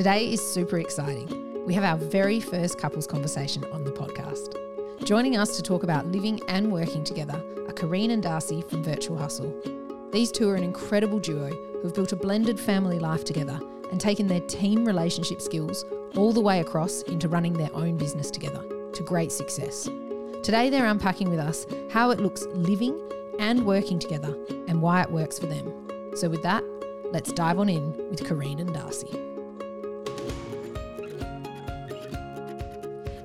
Today is super exciting. We have our very first couples conversation on the podcast. Joining us to talk about living and working together are Karene and Darcy from Virtual Hustle. These two are an incredible duo who have built a blended family life together and taken their team relationship skills all the way across into running their own business together to great success. Today, they're unpacking with us how it looks living and working together and why it works for them. So, with that, let's dive on in with Karene and Darcy.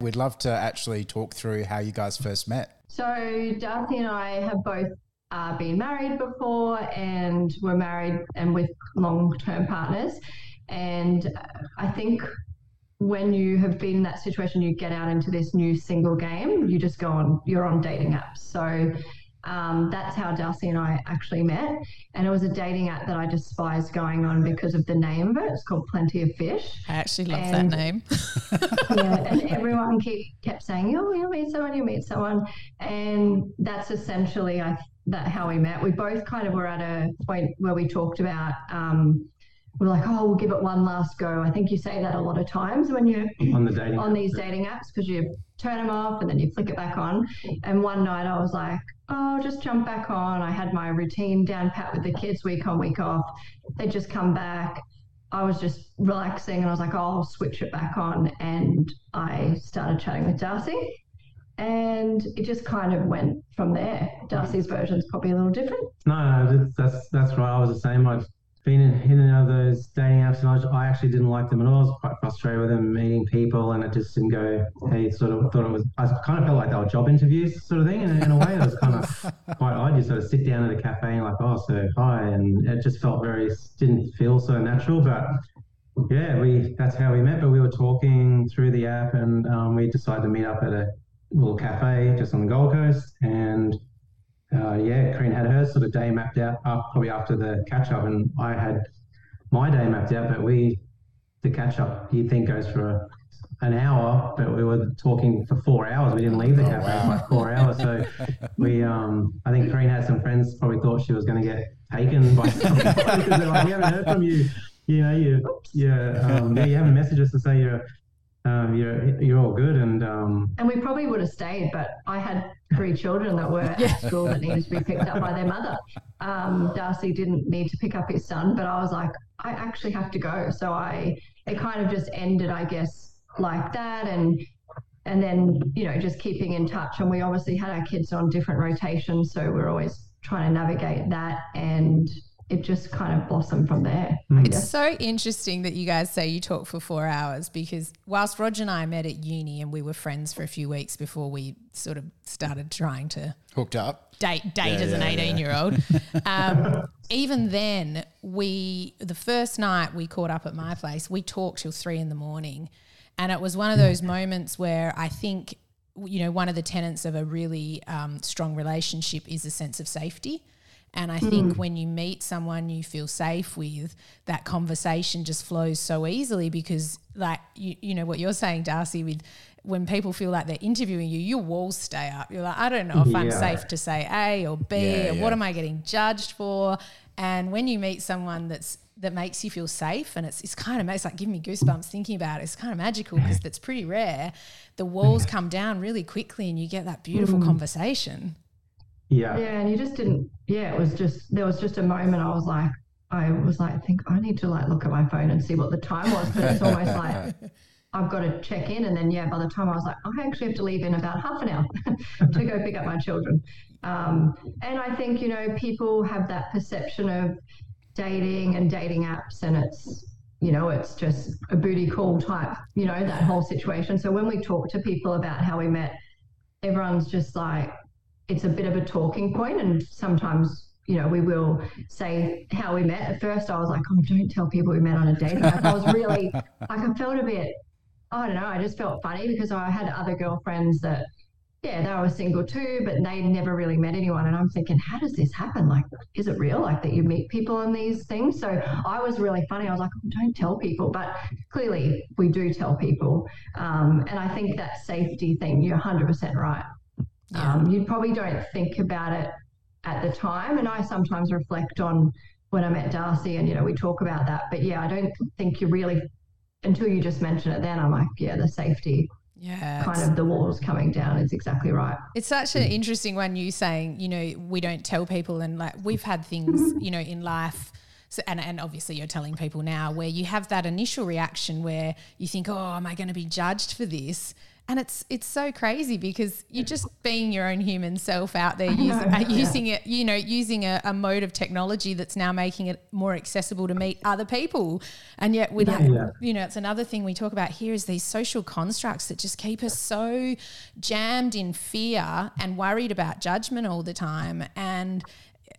We'd love to actually talk through how you guys first met. So Darcy and I have both uh, been married before and were married and with long-term partners. And I think when you have been in that situation, you get out into this new single game. You just go on. You're on dating apps. So um, that's how Darcy and I actually met. And it was a dating app that I despised going on because of the name of it. It's called Plenty of Fish. I actually love and, that name. yeah, and everyone keep, kept saying, "Oh, you'll meet someone, you'll meet someone," and that's essentially I that how we met. We both kind of were at a point where we talked about. Um, we're like, oh, we'll give it one last go. I think you say that a lot of times when you're on the dating on these dating apps because you turn them off and then you flick it back on. And one night I was like, oh, just jump back on. I had my routine down pat with the kids week on, week off. They just come back. I was just relaxing and I was like, oh, I'll switch it back on. And I started chatting with Darcy. And it just kind of went from there. Darcy's version is probably a little different. No, no, that's that's right. I was the same. I've been in, in and out of those dating apps, and I, I, actually didn't like them at all. I was quite frustrated with them meeting people, and it just didn't go. Hey, sort of thought it was. I kind of felt like they were job interviews, sort of thing. In, in a way, it was kind of quite odd. You sort of sit down at a cafe and like, oh, so hi, and it just felt very didn't feel so natural. But yeah, we that's how we met. But we were talking through the app, and um, we decided to meet up at a little cafe just on the Gold Coast, and uh, yeah, Karene had her sort of day mapped out uh, probably after the catch up, and I had my day mapped out. But we, the catch up, you think goes for a, an hour, but we were talking for four hours. We didn't leave the oh, cafe wow. for like four hours. So we, um, I think Karene had some friends probably thought she was going to get taken by someone because they're like, we haven't heard from you. You know, you, you, um, yeah, you haven't messaged us to say you're um, you're you're all good and um, and we probably would have stayed but i had three children that were at school that needed to be picked up by their mother. Um, darcy didn't need to pick up his son but i was like i actually have to go. So i it kind of just ended i guess like that and and then you know just keeping in touch. And we obviously had our kids on different rotations so we're always trying to navigate that and it just kind of blossomed from there. Mm. It's so interesting that you guys say you talk for four hours because whilst Roger and I met at uni and we were friends for a few weeks before we sort of started trying to hooked up date date yeah, as an 18 yeah. year old. Um, even then, we the first night we caught up at my place, we talked till three in the morning, and it was one of those moments where I think you know one of the tenets of a really um, strong relationship is a sense of safety and I think mm. when you meet someone you feel safe with, that conversation just flows so easily because, like, you, you know, what you're saying, Darcy, with when people feel like they're interviewing you, your walls stay up. You're like, I don't know if yeah. I'm safe to say A or B, yeah, or yeah. what am I getting judged for? And when you meet someone that's that makes you feel safe, and it's it's kind of it's like giving me goosebumps thinking about it. It's kind of magical because that's pretty rare. The walls come down really quickly, and you get that beautiful mm. conversation. Yeah. Yeah, and you just didn't. Yeah, it was just there was just a moment I was like, I was like, I think I need to like look at my phone and see what the time was, but it's almost like I've got to check in. And then, yeah, by the time I was like, I actually have to leave in about half an hour to go pick up my children. Um, and I think, you know, people have that perception of dating and dating apps, and it's, you know, it's just a booty call type, you know, that whole situation. So when we talk to people about how we met, everyone's just like, it's a bit of a talking point, and sometimes you know, we will say how we met. At first, I was like, oh, don't tell people we met on a date. app. I was really, like, I felt a bit, I don't know, I just felt funny because I had other girlfriends that, yeah, they were single too, but they never really met anyone. And I'm thinking, how does this happen? Like, is it real? Like that you meet people on these things? So I was really funny. I was like, oh, don't tell people. But clearly, we do tell people. Um, and I think that safety thing, you're 100% right. Yeah. Um, you probably don't think about it at the time. And I sometimes reflect on when I met Darcy and, you know, we talk about that. But yeah, I don't think you really, until you just mention it, then I'm like, yeah, the safety. Yeah, kind of the walls coming down is exactly right. It's such an interesting one. You saying, you know, we don't tell people, and like we've had things, you know, in life so, and, and obviously you're telling people now where you have that initial reaction where you think, oh, am I going to be judged for this? And it's it's so crazy because you're just being your own human self out there using, know, uh, using yeah. it you know using a, a, mode of technology that's now making it more accessible to meet other people and yet with yeah, yeah. you know it's another thing we talk about here is these social constructs that just keep us so jammed in fear and worried about judgment all the time and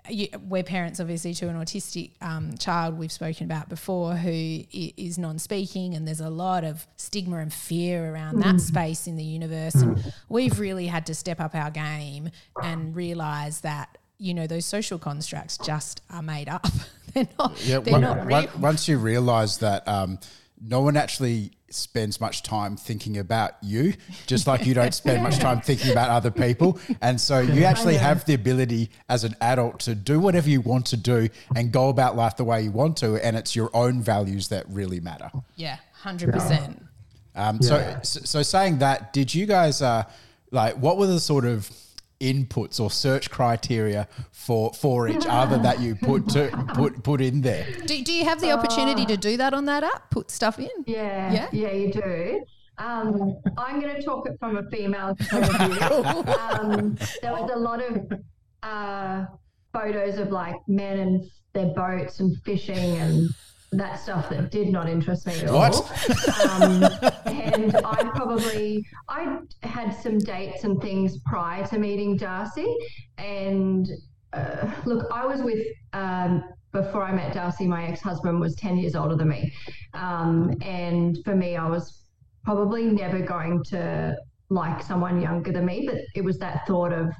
you, we're parents, obviously, to an autistic um, child we've spoken about before who is non-speaking, and there's a lot of stigma and fear around mm. that space in the universe. Mm. And we've really had to step up our game and realise that you know those social constructs just are made up. they're not. Yeah, they're one, not real. Once you realise that. Um, no one actually spends much time thinking about you, just like you don't spend much time thinking about other people. And so you actually have the ability as an adult to do whatever you want to do and go about life the way you want to. And it's your own values that really matter. Yeah, 100%. Um, yeah. So, so saying that, did you guys, uh, like, what were the sort of inputs or search criteria for for each other that you put to put put in there. Do, do you have the opportunity uh, to do that on that app? Put stuff in. Yeah, yeah, yeah, you do. Um, I'm going to talk it from a female point of view. um, there was a lot of uh, photos of like men and their boats and fishing and that stuff that did not interest me at what? all. Um, and I probably I had some dates and things prior to meeting Darcy, and uh, look, I was with. Um, before I met Darcy, my ex-husband was ten years older than me, um, and for me, I was probably never going to like someone younger than me. But it was that thought of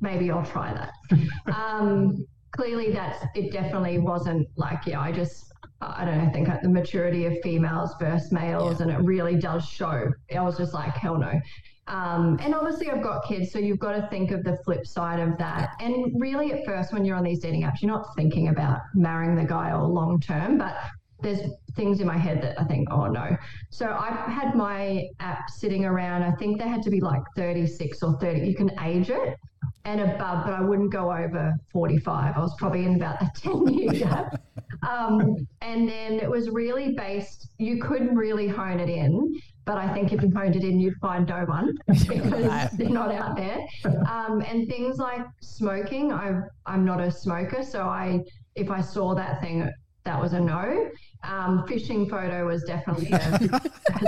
maybe I'll try that. Um, clearly, that's it. Definitely wasn't like yeah. I just I don't know, I think the maturity of females versus males, yeah. and it really does show. I was just like, hell no. Um, and obviously, I've got kids, so you've got to think of the flip side of that. And really, at first, when you're on these dating apps, you're not thinking about marrying the guy or long term, but there's things in my head that I think, oh no. So I had my app sitting around, I think they had to be like 36 or 30. You can age it and above, but I wouldn't go over 45. I was probably in about the 10 year gap. Um, and then it was really based, you couldn't really hone it in, but I think if you honed it in, you'd find no one because they're not out there. Um, and things like smoking, I, I'm not a smoker. So I, if I saw that thing, that was a no. Um, fishing photo was definitely a,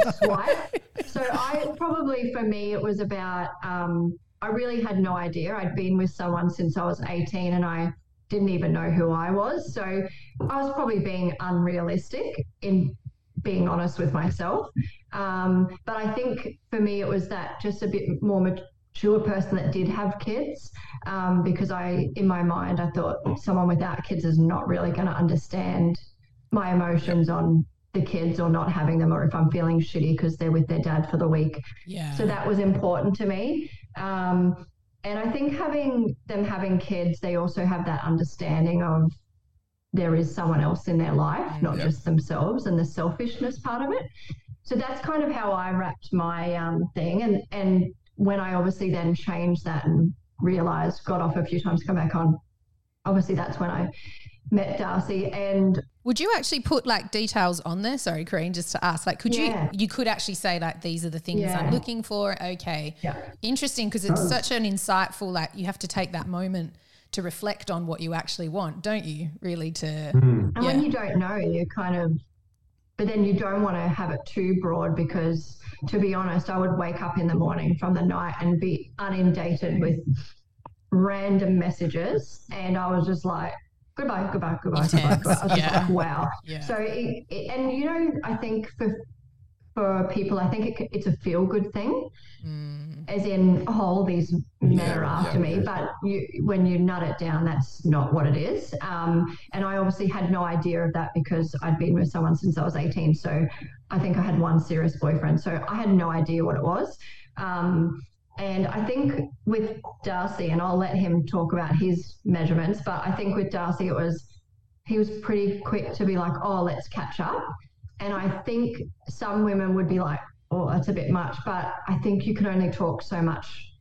a, swipe. So I probably for me it was about um, I really had no idea. I'd been with someone since I was 18 and I didn't even know who I was. So I was probably being unrealistic in being honest with myself. Um, but I think for me, it was that just a bit more mature person that did have kids um, because I, in my mind, I thought someone without kids is not really going to understand my emotions on the kids or not having them or if I'm feeling shitty because they're with their dad for the week. Yeah. So that was important to me. Um, and I think having them having kids, they also have that understanding of there is someone else in their life, not yep. just themselves, and the selfishness part of it. So that's kind of how I wrapped my um, thing. And and when I obviously then changed that and realized, got off a few times, come back on. Obviously, that's when I met Darcy. And Would you actually put like details on there? Sorry, Karene, just to ask. Like, could Yeah. you you could actually say like these are the things I'm looking for? Okay, Yeah. interesting because it's such an insightful. Like, you have to take that moment to reflect on what you actually want, don't you? Really, to mm. And Yeah. when you don't know, you kind of, but then you don't want to have it too broad because, to be honest, I would wake up in the morning from the night and be inundated with random messages. And I was just like, goodbye, goodbye, goodbye, goodbye. Intense, goodbye. I was just yeah. like, wow. Yeah. So, it, it, and you know, I think for, for people, I think it, it's a feel good thing. As in, oh, all these men Yeah, are after yeah, me, but you, when you nut it down, that's not what it is. Um, and I obviously had no idea of that because I'd been with someone since I was 18. So I think I had one serious boyfriend. So I had no idea what it was. Um, and I think with Darcy, and I'll let him talk about his measurements, but I think with Darcy, it was he was pretty quick to be like, oh, let's catch up. And I think some women would be like, oh, that's a bit much. But I think you can only talk so much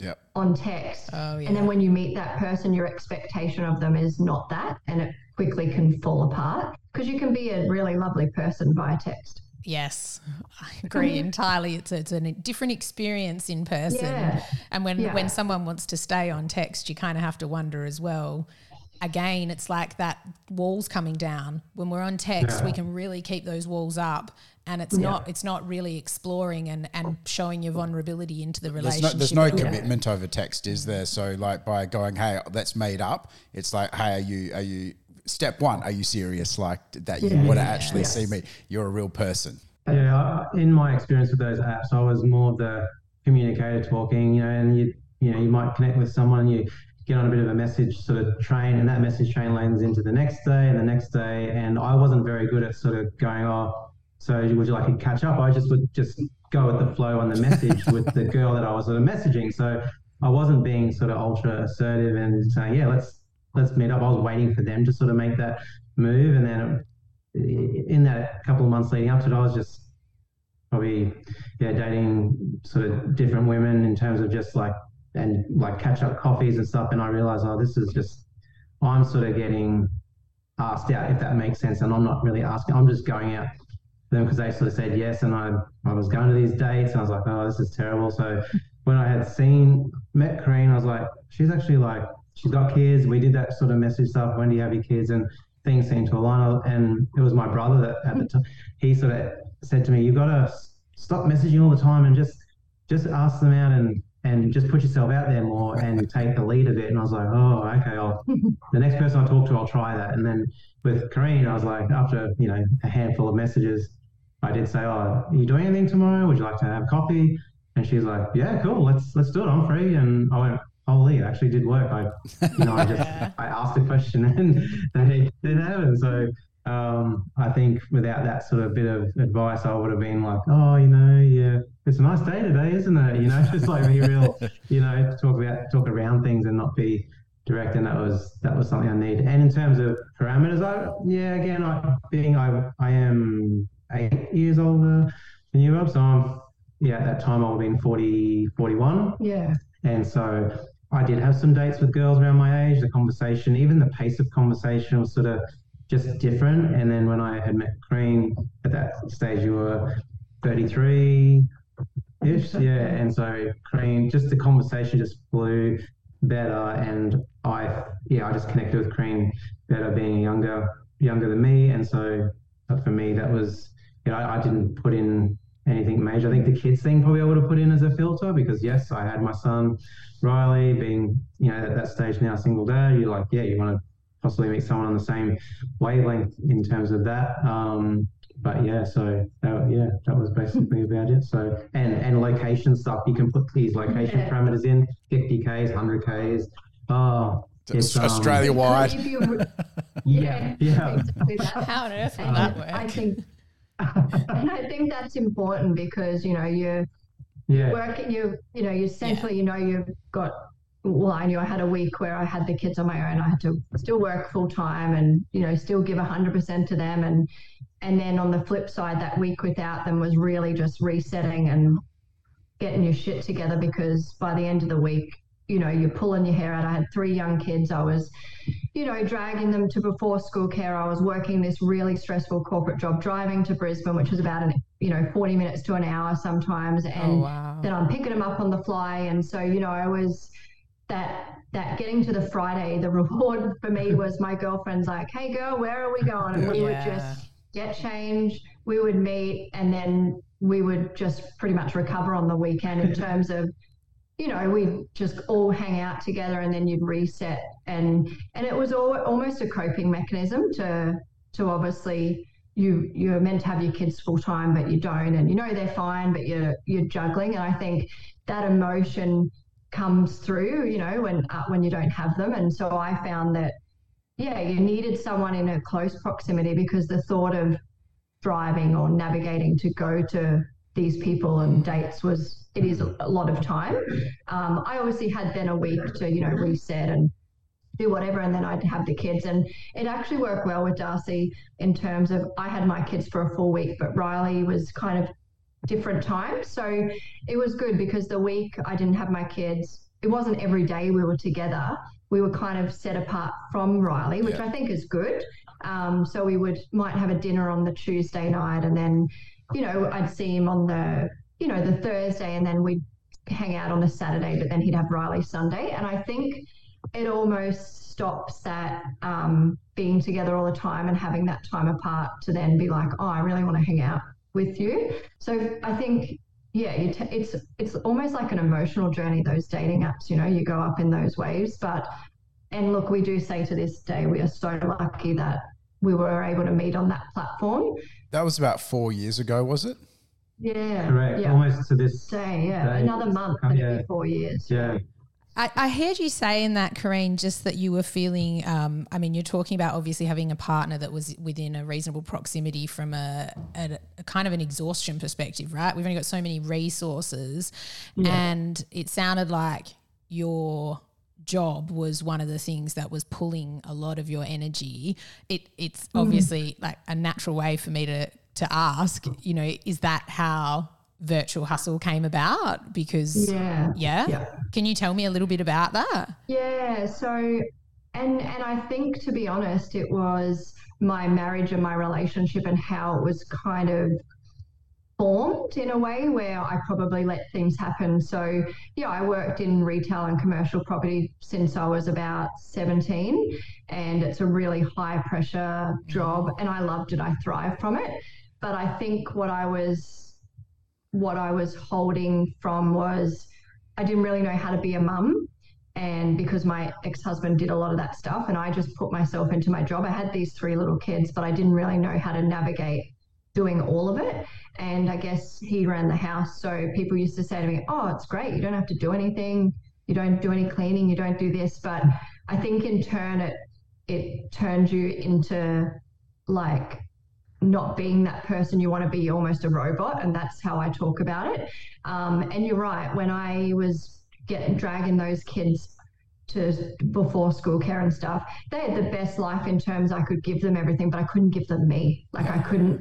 Yep. on text. Oh, yeah. And then when you meet that person, your expectation of them is not that. And it quickly can fall apart because you can be a really lovely person via text. Yes, I agree entirely. It's a, it's a different experience in person, Yeah. and when Yeah. when someone wants to stay on text, you kind of have to wonder as well. Again, it's like that walls coming down. When we're on text, we can really keep those walls up, and it's not it's not really exploring and, and showing your vulnerability into the There's relationship. no, there's no commitment over text, is there? So, like, by going, "Hey, that's made up," it's like, "Hey, are you are you step one? Are you serious? Like that you want to actually see me? You're a real person." Yeah, in my experience with those apps, I was more of the communicator talking, you know, and you you know you might connect with someone, you get on a bit of a message sort of train, and that message train lands into the next day and the next day, and I wasn't very good at sort of going, oh, so would you like to catch up? I just would just go with the flow on the message with the girl that I was sort of messaging, so I wasn't being sort of ultra assertive and saying, yeah, let's let's meet up. I was waiting for them to sort of make that move, and then. In that couple of months leading up to it, I was just probably yeah dating sort of different women in terms of just like and like catch up coffees and stuff. And I realized, oh, this is just I'm sort of getting asked out if that makes sense, and I'm not really asking. I'm just going out them because they sort of said yes, and I I was going to these dates, and I was like, oh, this is terrible. So when I had seen met Karene, I was like, she's actually like she's got kids. We did that sort of message stuff. When do you have your kids? And things seemed to align. And it was my brother that at the time he sort of said to me, "You've got to stop messaging all the time and just just ask them out and and just put yourself out there more and take the lead of it." And I was like, "Oh, okay. I'll, the next person I talk to, I'll try that." And then with Karene, I was like, after you know a handful of messages, I did say, "Oh, are you doing anything tomorrow? Would you like to have coffee?" And she's like, "Yeah, cool. Let's let's do it. I'm free." And I went, "Holy, it actually did work." I, you know, I just I asked a question and they it happened. So um, I think without that sort of bit of advice, I would have been like, "Oh, you know, yeah, it's a nice day today, isn't it?" You know, just like be real, you know, talk about talk around things and not be direct. And that was that was something I need. And in terms of parameters, I yeah, again, I being I I am eight years older than you, Rob, so I'm yeah, at that time I would have been 40, 41. Yeah. And so I did have some dates with girls around my age. The conversation, even the pace of conversation was sort of just different. And then when I had met Karene at that stage, you were 33 ish. Yeah. And so Karene, just the conversation just flew better. And I, yeah, I just connected with Karene better being younger, younger than me. And so for me, that was, you know, I, I didn't put in anything major. I think the kids thing probably I would have put in as a filter because yes, I had my son Riley being, you know, at that stage now single dad. You're like, yeah, you want to possibly meet someone on the same wavelength in terms of that. Um, but yeah, so that, yeah, that was basically about it. So and and location stuff, you can put these location Yeah. parameters in, 50k's, 100k's. Oh, it's, um, Australia wide. Yeah, yeah. exactly. How on earth will that work? I think, and I think that's important because you know you're Yeah, working. You you know you essentially you know you've got. Well, I knew I had a week where I had the kids on my own. I had to still work full time and you know still give hundred percent to them, and and then on the flip side, that week without them was really just resetting and getting your shit together because by the end of the week you know, you're pulling your hair out. I had three young kids. I was, you know, dragging them to before school care. I was working this really stressful corporate job, driving to Brisbane, which was about an, you know, 40 minutes to an hour sometimes. Oh, and Oh, wow. then I'm picking them up on the fly. And so, you know, I was that, that getting to the Friday, the reward for me was my girlfriend's like, hey girl, where are we going? And we would just get change, We would meet and then we would just pretty much recover on the weekend in terms of you know, we'd just all hang out together and then you'd reset. And and it was all, almost a coping mechanism to to obviously you you're meant to have your kids full time but you don't. And you know they're fine but you're you're juggling. And I think that emotion comes through you know when uh, when you don't have them. And so I found that yeah you needed someone in a close proximity because the thought of driving or navigating to go to these people and dates was it is a lot of time. Um, I obviously had then a week to you know reset and do whatever, and then I'd have the kids, and it actually worked well with Darcy in terms of I had my kids for a full week, but Riley was kind of different times, so it was good because the week I didn't have my kids, it wasn't every day we were together. We were kind of set apart from Riley, which Yeah. I think is good. Um, so we would might have a dinner on the Tuesday night, and then you know I'd see him on the you know the Thursday, and then we'd hang out on the Saturday. But then he'd have Riley Sunday, and I think it almost stops that um, being together all the time and having that time apart to then be like, oh, I really want to hang out with you. So I think yeah, t- it's it's almost like an emotional journey. Those dating apps, you know, you go up in those waves, but and look, we do say to this day, we are so lucky that we were able to meet on that platform. That was about four years ago, was it? Yeah, Correct. yeah. Almost to this. Day, yeah, day. another month, and Yeah. four years. Yeah. I, I heard you say in that, Karene, just that you were feeling. Um, I mean, you're talking about obviously having a partner that was within a reasonable proximity from a, a, a kind of an exhaustion perspective, right? We've only got so many resources, and it sounded like your job was one of the things that was pulling a lot of your energy. It it's obviously like a natural way for me to to ask. You know, is that how virtual hustle came about? Because Yeah. yeah? Yeah. Can you tell me a little bit about that? Yeah, so and and I think to be honest, it was my marriage and my relationship and how it was kind of formed in a way where I probably let things happen. So yeah, I worked in retail and commercial property since I was about 17 and it's a really high pressure mm-hmm. job and I loved it. I thrive from it. But I think what I was what I was holding from was I didn't really know how to be a mum. And because my ex husband did a lot of that stuff, and I just put myself into my job, I had these three little kids, but I didn't really know how to navigate doing all of it. And I guess he ran the house. So people used to say to me, Oh, it's great. You don't have to do anything. You don't do any cleaning. You don't do this. But I think in turn, it, it turned you into like not being that person you want to be almost a robot and that's how i talk about it. Um, and you're right when i was getting dragging those kids to before school care and stuff they had the best life in terms i could give them everything but i couldn't give them me. Like i couldn't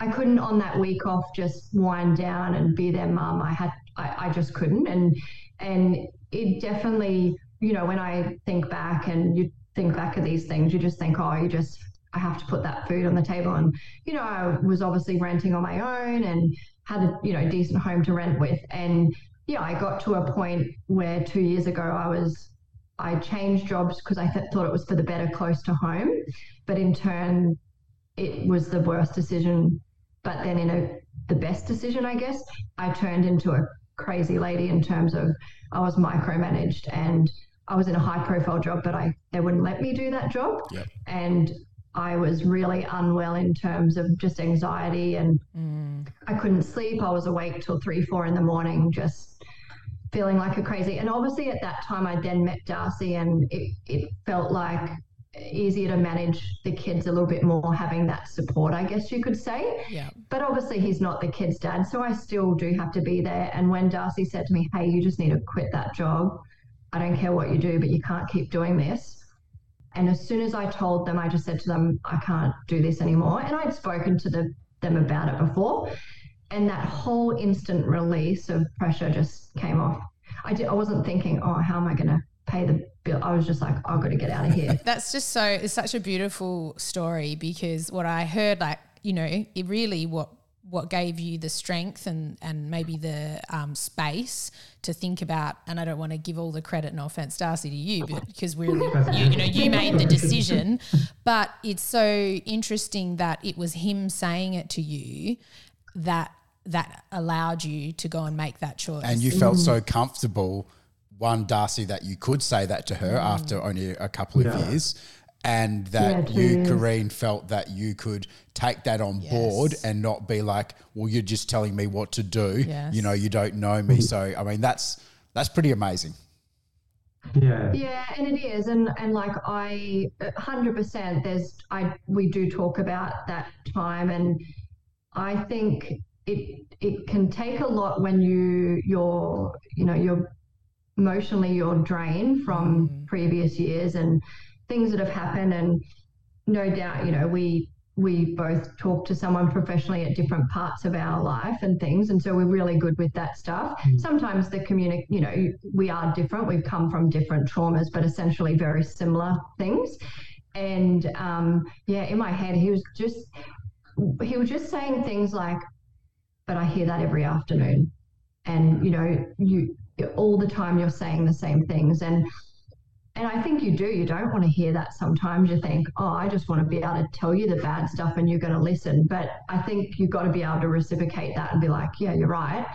i couldn't on that week off just wind down and be their mum. I had I, I just couldn't. And and it definitely you know when i think back and you think back of these things you just think oh you just I have to put that food on the table. And, you know, I was obviously renting on my own and had a, you know, decent home to rent with. And yeah, I got to a point where two years ago I was, I changed jobs because I th- thought it was for the better close to home. But in turn, it was the worst decision. But then in a, the best decision, I guess, I turned into a crazy lady in terms of I was micromanaged and I was in a high profile job, but I, they wouldn't let me do that job. Yep. And I was really unwell in terms of just anxiety and mm. I couldn't sleep. I was awake till three, four in the morning, just feeling like a crazy. And obviously at that time I then met Darcy and it, it felt like easier to manage the kids a little bit more having that support, I guess you could say. Yeah. But obviously he's not the kid's dad, so I still do have to be there. And when Darcy said to me, Hey, you just need to quit that job. I don't care what you do, but you can't keep doing this. And as soon as I told them, I just said to them, I can't do this anymore. And I'd spoken to the, them about it before. And that whole instant release of pressure just came off. I did, I wasn't thinking, oh, how am I going to pay the bill? I was just like, I've got to get out of here. That's just so it's such a beautiful story because what I heard, like you know, it really what what gave you the strength and and maybe the um, space to think about and I don't want to give all the credit no offense Darcy to you because we're you, you know you made the decision but it's so interesting that it was him saying it to you that that allowed you to go and make that choice And you felt so comfortable, one, Darcy, that you could say that to her after only a couple of Yeah. years. And that Yeah, you, true. Karene, felt that you could take that on board and not be like, well, you're just telling me what to do. Yes. You know, you don't know me. So, I mean, that's that's pretty amazing. Yeah. Yeah, and it is, and and like I, hundred percent. There's I we do talk about that time, and I think it it can take a lot when you you're you know you're emotionally you're drained from mm. previous years and things that have happened, and no doubt you know we we both talk to someone professionally at different parts of our life and things and so we're really good with that stuff. Sometimes the communic you know we are different we've come from different traumas but essentially very similar things. And um, yeah in my head he was just he was just saying things like but i hear that every afternoon. And you know you all the time you're saying the same things. And and I think you do. You don't want to hear that sometimes. You think, oh, I just want to be able to tell you the bad stuff and you're going to listen. But I think you've got to be able to reciprocate that and be like, yeah, you're right.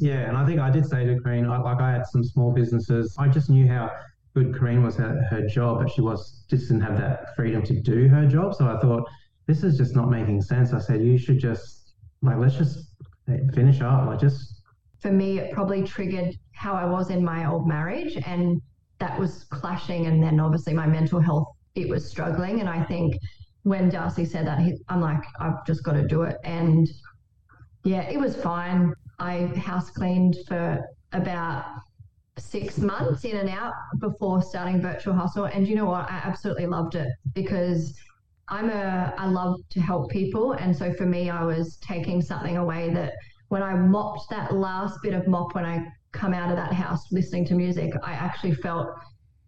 Yeah, and I think I did say to Karene, I, like I had some small businesses. I just knew how good Karene was at her job, but she was just didn't have that freedom to do her job. So I thought, this is just not making sense. I said, you should just like let's just eh, finish up. Like just For me, it probably triggered how I was in my old marriage. And that was clashing. And then obviously my mental health, it was struggling. And I think when Darcy said that, he, I'm like, I've just got to do it. And yeah, it was fine. I house cleaned for about six months in and out before starting Virtual Hustle. And you know what? I absolutely loved it because I'm a, I love to help people. And so for me, I was taking something away that when I mopped that last bit of mop when I come out of that house listening to music, I actually felt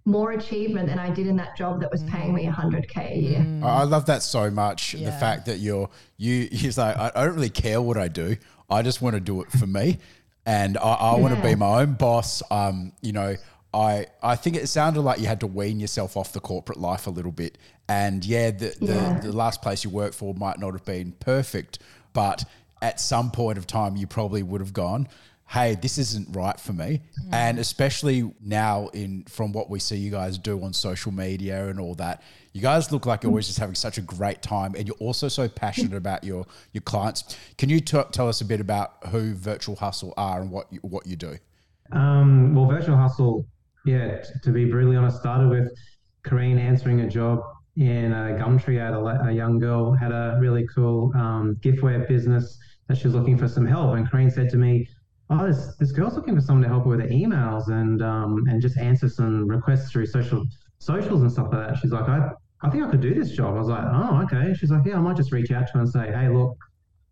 more achievement than I did in that job that was paying me 100K a year. I I love that so much. The fact that you're you he's like, I, I don't really care what I do. I just want to do it for me. And I, I want to be my own boss. Um, you know, I I think it sounded like you had to wean yourself off the corporate life a little bit. And yeah, the the, Yeah. the last place you worked for might not have been perfect, but at some point of time you probably would have gone, hey, this isn't right for me. And especially now in from what we see you guys do on social media and all that, you guys look like you're always just having such a great time and you're also so passionate about your your clients. Can you t- tell us a bit about who Virtual Hustle are and what you, what you do? Um, well, Virtual Hustle, yeah, t- to be brutally honest, started with Karene answering a job in a Gumtree ad. A, a young girl had a really cool um, giftware business that she was looking for some help. And Karene said to me, Oh, this, this girl's looking for someone to help her with her emails and um, and just answer some requests through social socials and stuff like that. She's like, I, I think I could do this job. I was like, Oh, okay. She's like, Yeah, I might just reach out to her and say, Hey, look,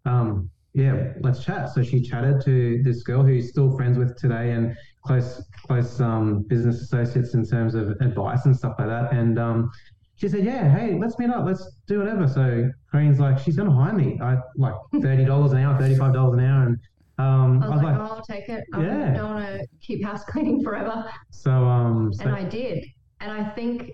um, yeah, let's chat. So she chatted to this girl who's still friends with today and close close um, business associates in terms of advice and stuff like that. And um, she said, "Yeah, hey, let's meet up. Let's do whatever." So Karene's like, "She's gonna hire me. I like thirty dollars an hour, thirty five dollars an hour." And um, I was like, oh, I'll take it. I Yeah. don't want to keep house cleaning forever. "So um, so And I did. And I think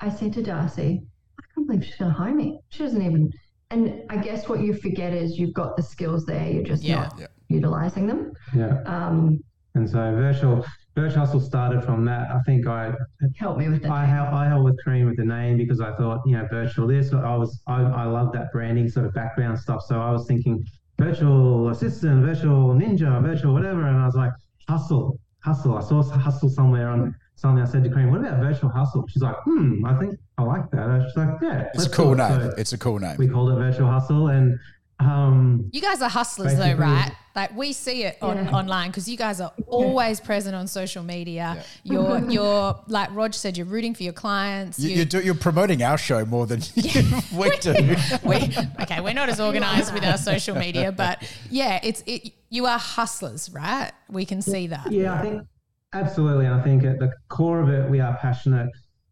I said to Darcy, I can't believe she's going to hire me. She doesn't even. And I guess what you forget is you've got the skills there. You're just Yeah. not Yeah. utilizing them. yeah, Um, and so virtual virtual hustle started from that. I think I helped me with that. I held, I held with Karene with the name because I thought, you know, virtual this. I was, I, I love that branding sort of background stuff. So I was thinking virtual assistant, virtual ninja, virtual whatever. And I was like, hustle, hustle. I saw hustle somewhere on something. I said to Karene, what about virtual hustle? She's like, hmm, I think I like that. And she's like, yeah. It's a cool name. So It's a cool name. we called it virtual hustle. And um, You guys are hustlers though, right? Like we see it on Yeah. online because you guys are always present on social media. Yeah. You're you're like Rog said, you're rooting for your clients. You, You- you're, do, you're promoting our show more than we do. we, okay, we're not as organized with our social media, but yeah, it's it. You are hustlers, right? We can see that. Yeah, I think Absolutely. And I think at the core of it, we are passionate,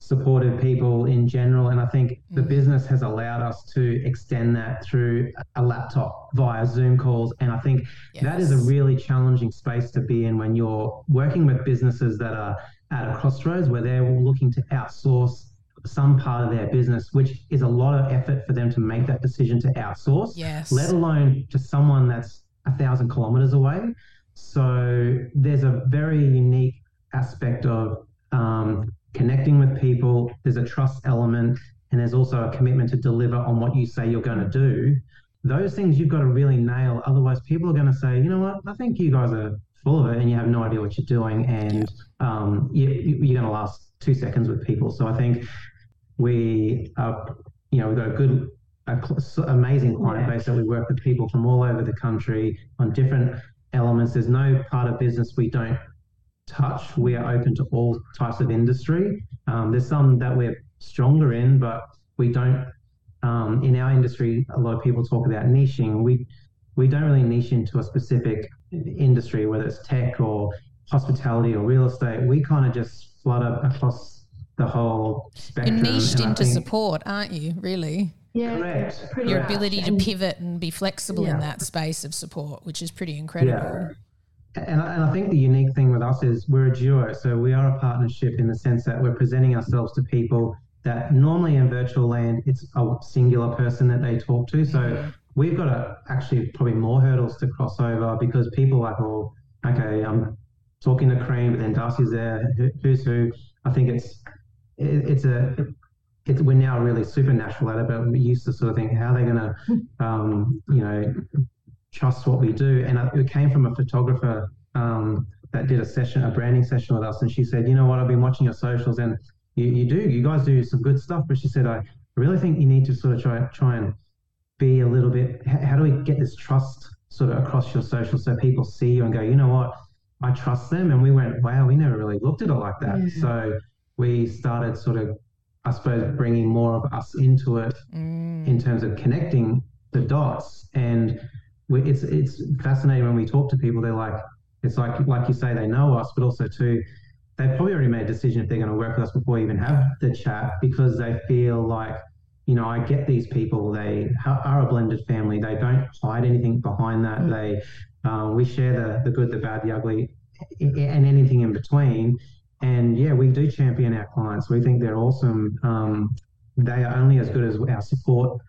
supportive people in general. And I think the Mm. business has allowed us to extend that through a laptop via Zoom calls. And I think that is a really challenging space to be in when you're working with businesses that are at a crossroads where they're looking to outsource some part of their business, which is a lot of effort for them to make that decision to outsource Yes. let alone to someone that's a thousand kilometers away. So there's a very unique aspect of um, connecting with people. There's a trust element, and there's also a commitment to deliver on what you say you're going to do. Those things you've got to really nail. Otherwise, people are going to say, you know what, I think you guys are full of it, and you have no idea what you're doing, and um, you, you're going to last two seconds with people. So I think we are, you know, we've got a good a cl- amazing client Yeah. base that we work with people from all over the country on different elements. There's no part of business we don't touch. We are open to all types of industry. Um, there's some that we're stronger in, but we don't. Um, in our industry, a lot of people talk about niching. We we don't really niche into a specific industry, whether it's tech or hospitality or real estate. We kind of just flutter across the whole You're spectrum. niched and I into think- support, aren't you? Really? Yeah, Correct. pretty Your much. ability to pivot and be flexible in that space of support, which is pretty incredible. And, I- and I think the unique thing with us is we're a duo. So we are a partnership in the sense that we're presenting ourselves to people that normally in virtual land, it's a singular person that they talk to. So we've got a, actually probably more hurdles to cross over because people are like, well, okay, I'm talking to Karene, but then Darcy's there. Who- Who's who? I think it's it, it's a it's we're now really supernatural at it, but we used to sort of think how are they going to um, you know trust what we do. And it came from a photographer um, that did a session, a branding session with us, and she said, you know what, I've been watching your socials, and you, you do, you guys do some good stuff. But she said, I really think you need to sort of try try and be a little bit. How do we get this trust sort of across your socials so people see you and go, you know what, I trust them. And we went, wow, we never really looked at it like that. Yeah. So we started sort of, I suppose, bringing more of us into it Mm. in terms of connecting the dots. And it's it's fascinating when we talk to people. They're like, it's like like you say, they know us, but also too, they've probably already made a decision if they're going to work with us before we even have the chat because they feel like, you know, I get these people. They ha- are a blended family. They don't hide anything behind that. Mm. They uh, we share the the good, the bad, the ugly, and anything in between. And yeah, we do champion our clients. We think they're awesome. Um, they are only as good as our support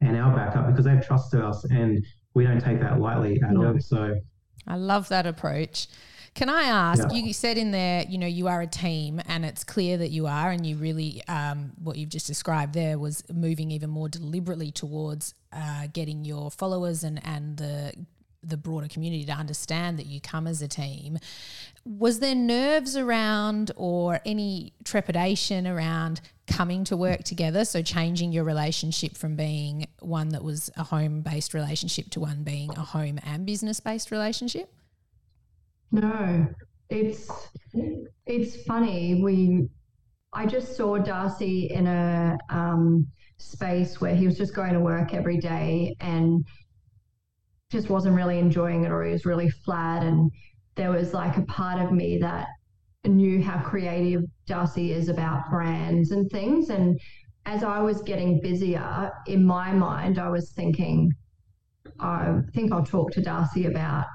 and our backup because they've trusted us and we don't take that lightly at No. all. So I love that approach. Can I ask? Yeah. You said in there, you know, you are a team, and it's clear that you are, and you really, um, what you've just described there was moving even more deliberately towards uh, getting your followers and and the the broader community to understand that you come as a team. Was there nerves around or any trepidation around coming to work together? So changing your relationship from being one that was a home based relationship to one being a home and business based relationship? No, it's it's funny. We I just saw Darcy in a um, space where he was just going to work every day and just wasn't really enjoying it, or it was really flat. And there was like a part of me that knew how creative Darcy is about brands and things. And as I was getting busier, in my mind, I was thinking, I think I'll talk to Darcy about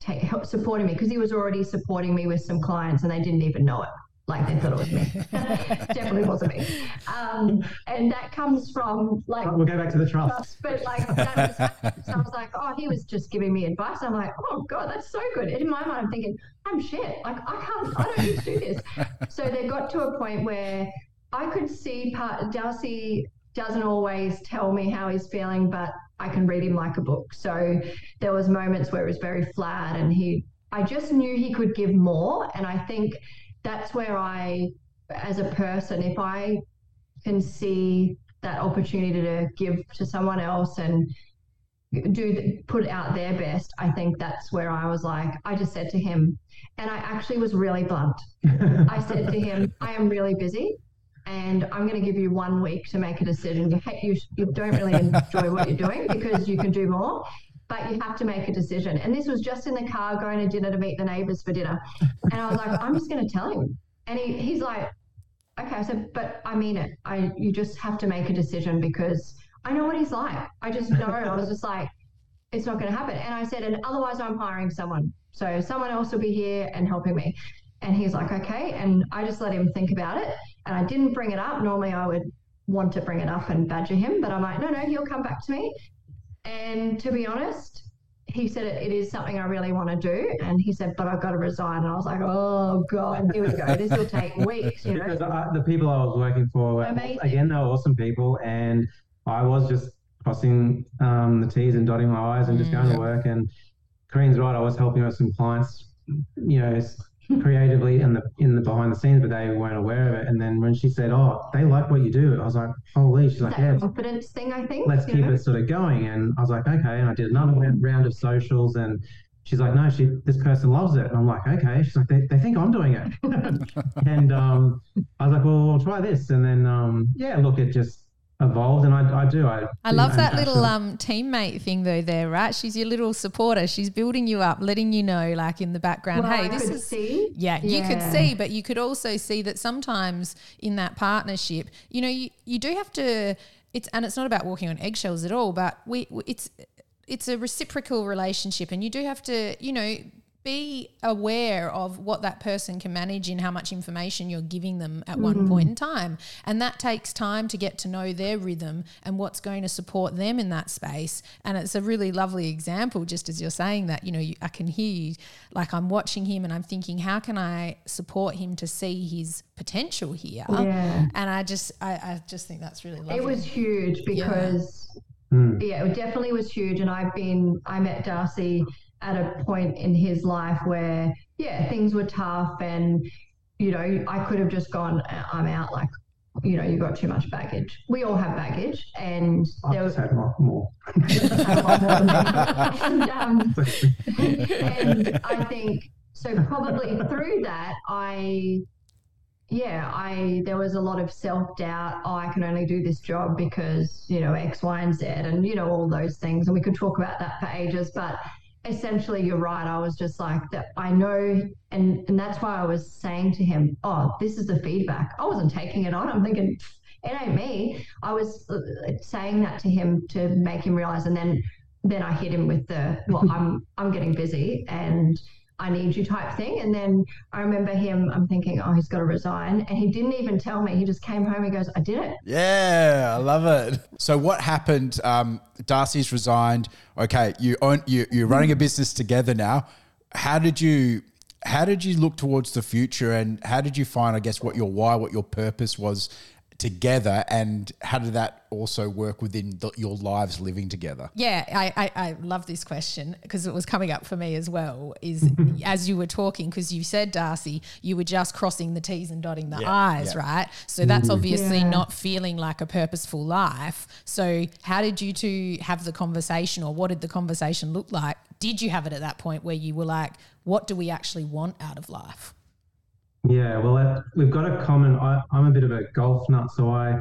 take, help supporting me because he was already supporting me with some clients and they didn't even know it. Like they thought it was me. Definitely wasn't me. Um, and that comes from like we'll go back to the trust. trust, but like that was, so I was like, oh, he was just giving me advice. I'm like, oh god, that's so good. And in my mind, I'm thinking, I'm shit. Like I can't, I don't need to do this. So they got to a point where I could see part. Darcy doesn't always tell me how he's feeling, but I can read him like a book. So there was moments where it was very flat, and he, I just knew he could give more, and I think that's where I, as a person, if I can see that opportunity to give to someone else and do put out their best i think that's where i was like i just said to him and i actually was really blunt. I said to him i am really busy and i'm going to give you one week to make a decision. You, you don't really enjoy what you're doing because you can do more but you have to make a decision. And this was just in the car going to dinner to meet the neighbors for dinner. And I was like, I'm just going to tell him. And he, he's like, okay. I said, but I mean it. I you just have to make a decision because I know what he's like. I just know. I was just like, it's not going to happen. And I said, and otherwise, I'm hiring someone. So someone else will be here and helping me. And he's like, okay. And I just let him think about it. And I didn't bring it up. Normally, I would want to bring it up and badger him, but I'm like, no, no, he'll come back to me. And to be honest, he said it, it is something I really want to do. And he said, but I've got to resign. And I was like, oh, God, here we go. This will take weeks. You know? Because I, the people I was working for, were, Amazing. again, they were awesome people. And I was just crossing um, the T's and dotting my I's and just going to work. And Karene's right. I was helping with some clients, you know, creatively in the in the behind the scenes, but they weren't aware of it. And then when she said, "Oh, they like what you do," I was like, "Holy!" She's like, "Yeah, confidence thing, I think. let's keep know? it sort of going." And I was like, "Okay." And I did another round of socials, and she's like, "No, she this person loves it." And I'm like, "Okay." She's like, "They, they think I'm doing it," and um, I was like, "Well, I'll try this." And then um, yeah, look, it just evolved, and I, I do. I I love I'm that little um, teammate thing though. There, right? She's your little supporter. She's building you up, letting you know, like in the background, Well, hey, I this could is see. Yeah, you could see, but you could also see that sometimes in that partnership, you know, you, you do have to. It's and it's not about walking on eggshells at all, but we it's it's a reciprocal relationship, and you do have to, you know. Be aware of what that person can manage and how much information you're giving them at one point in time. And that takes time to get to know their rhythm and what's going to support them in that space. And it's a really lovely example, just as you're saying that, you know, you, I can hear you, like I'm watching him and I'm thinking, how can I support him to see his potential here? Yeah. And I just, I, I just think that's really lovely. It was huge because Mm. yeah, it definitely was huge. And I've been, I met Darcy at a point in his life where, yeah, things were tough. And, you know, I could have just gone, "Uh, I'm out. Like, you know, you got too much baggage. We all have baggage. And I've there was had more. more. a lot more than me. And, um, and I think so. Probably through that, I, yeah, I there was a lot of self doubt. Oh, I can only do this job because you know X, Y, and Z, and you know all those things. And we could talk about that for ages, but essentially, you're right. I was just like that. I know, and and that's why I was saying to him, "Oh, this is the feedback." I wasn't taking it on. I'm thinking. It ain't me. I was uh, saying that to him to make him realize, and then then I hit him with the well, I'm I'm getting busy and I need you type thing. And then I remember him, I'm thinking, oh, he's got to resign. And he didn't even tell me. He just came home and goes, I did it. Yeah, I love it. So what happened? Um, Darcy's resigned. Okay, you own you you're running a business together now. How did you how did you look towards the future and how did you find I guess what your why, what your purpose was together and how did that also work within the, your lives living together? Yeah, I, I, I love this question because it was coming up for me as well. Is as you were talking, because you said, Darcy, you were just crossing the T's and dotting the Yeah, I's, yeah. right? So that's mm-hmm. obviously Yeah. not feeling like a purposeful life. So, how did you two have the conversation, or what did the conversation look like? Did you have it at that point where you were like, what do we actually want out of life? Yeah, well, we've got a common. I, I'm a bit of a golf nut, so I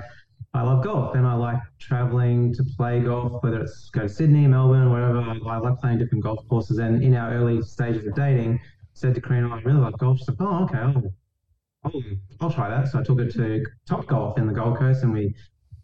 I love golf and I like traveling to play golf, whether it's go to Sydney, Melbourne, wherever. I, I like playing different golf courses. And in our early stages of dating, said to Karina, I really like golf. She's like, oh, okay, I'll, I'll, I'll try that. So I took her to Top Golf in the Gold Coast and we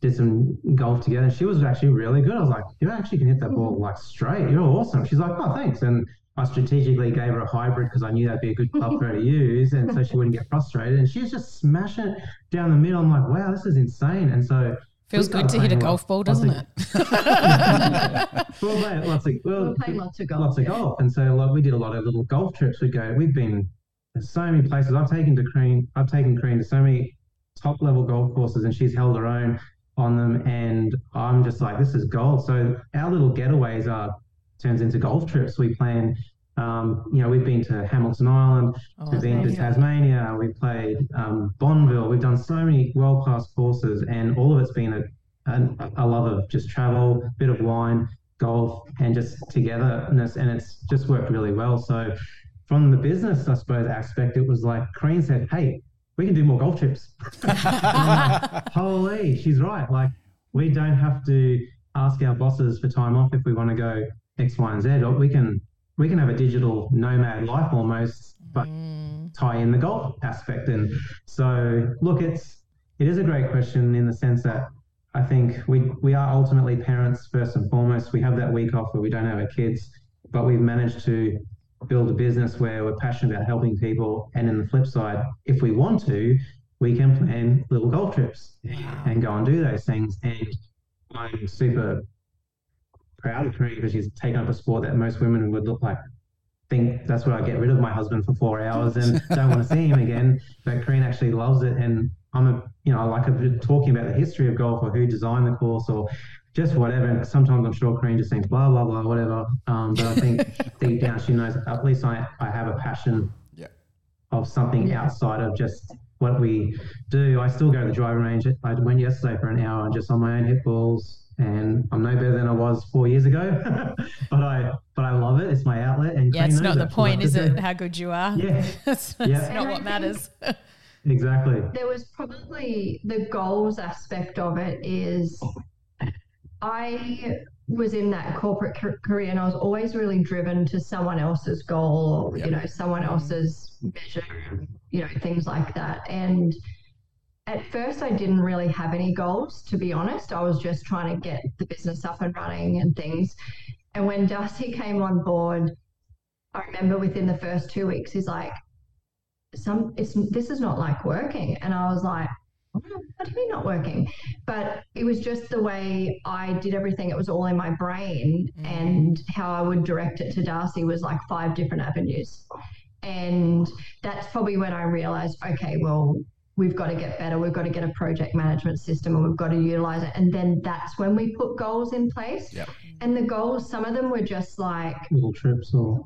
did some golf together. And she was actually really good. I was like, you actually can hit that ball like straight. You're awesome. She's like, oh, thanks. And I strategically gave her a hybrid because I knew that'd be a good club for her to use, and so she wouldn't get frustrated. And she was just smashing it down the middle. I'm like, wow, this is insane. And so Feels good to hit a playing golf ball, doesn't of- it? well, mate, lots of well, We're playing lots of golf. lots of yeah. golf, and so like we did a lot of little golf trips. We go, we've been to so many places. I've taken to Karene, I've taken Karene to so many top level golf courses, and she's held her own on them. And I'm just like, this is gold. So our little getaways are turns into golf trips. We plan. Um, you know, we've been to Hamilton Island, Oh, we've been to Tasmania. Tasmania, we've played um, Barnbougle, we've done so many world class courses, and all of it's been a, a, a love of just travel, bit of wine, golf, and just togetherness, and it's just worked really well. So, from the business, I suppose, aspect, it was like Karene said, Hey, we can do more golf trips. Holy, she's right. Like, we don't have to ask our bosses for time off if we want to go X, Y, and Z, or we can we can have a digital nomad life almost, but Mm. tie in the golf aspect. And so, look, it's it is a great question in the sense that I think we we are ultimately parents first and foremost. We have that week off where we don't have our kids, but we've managed to build a business where we're passionate about helping people. And in the flip side, if we want to, we can plan little golf trips and go and do those things. And I'm super proud of Karina because she's taken up a sport that most women would look like think that's what I get rid of my husband for four hours and don't want to see him again. But Karene actually loves it, and I'm a you know I like a, talking about the history of golf or who designed the course or just whatever. And sometimes I'm sure Karene just thinks blah blah blah whatever. Um, but I think deep down she knows at least I, I have a passion Yeah. of something Yeah. outside of just what we do. I still go to the driving range. I went yesterday for an hour just on my own hit balls. And I'm no better than I was four years ago, but I but I love it. It's my outlet. And Yeah, it's not the point, loves is it? How good you are. Yeah. that's, that's Yeah. not And what matters. Exactly. there was probably the goals aspect of it is I was in that corporate career and I was always really driven to someone else's goal or, Yep. you know, someone else's measure, you know, things like that. And at first, I didn't really have any goals, to be honest. I was just trying to get the business up and running and things. And when Darcy came on board, I remember within the first two weeks, he's like, some it's this is not like working. And i was like what what do you mean not working? But it was just the way i did everything. It was all in my brain. Mm. And how i would direct it to darcy was like five different avenues. And that's probably when i realized okay well we've got to get better we've got to get a project management system and we've got to utilize it and then that's when we put goals in place Yep. and the goals some of them were just like Little trips or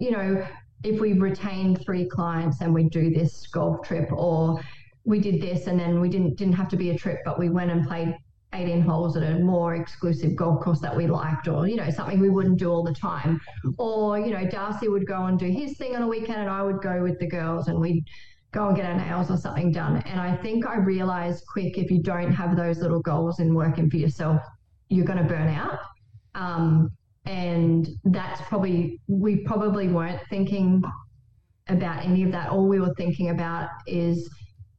you know, if we retained three clients and we do this golf trip, or we did this and then we didn't didn't have to be a trip, but we went and played 18 holes at a more exclusive golf course that we liked, or you know, something we wouldn't do all the time. Or, you know, Darcy would go and do his thing on a weekend and I would go with the girls and we'd go and get our nails or something done. And I think I realized quick if you don't have those little goals in working for yourself, you're going to burn out. Um, and that's probably we probably weren't thinking about any of that all we were thinking about is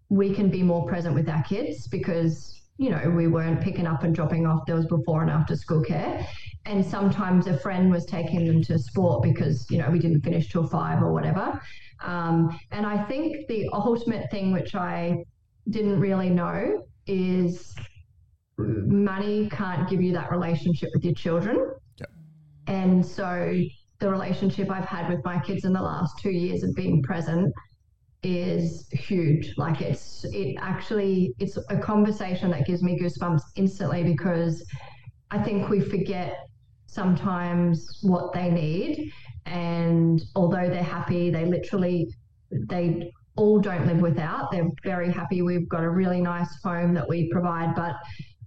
we can be more present with our kids because you know we weren't picking up and dropping off there was before and after school care and sometimes a friend was taking them to sport because you know we didn't finish till five or whatever um, and i think the ultimate thing which i didn't really know is money can't give you that relationship with your children. And so the relationship I've had with my kids in the last two years of being present is huge. Like it's it actually it's a conversation that gives me goosebumps instantly because I think we forget sometimes what they need and although they're happy they literally they all don't live without they're very happy we've got a really nice home that we provide but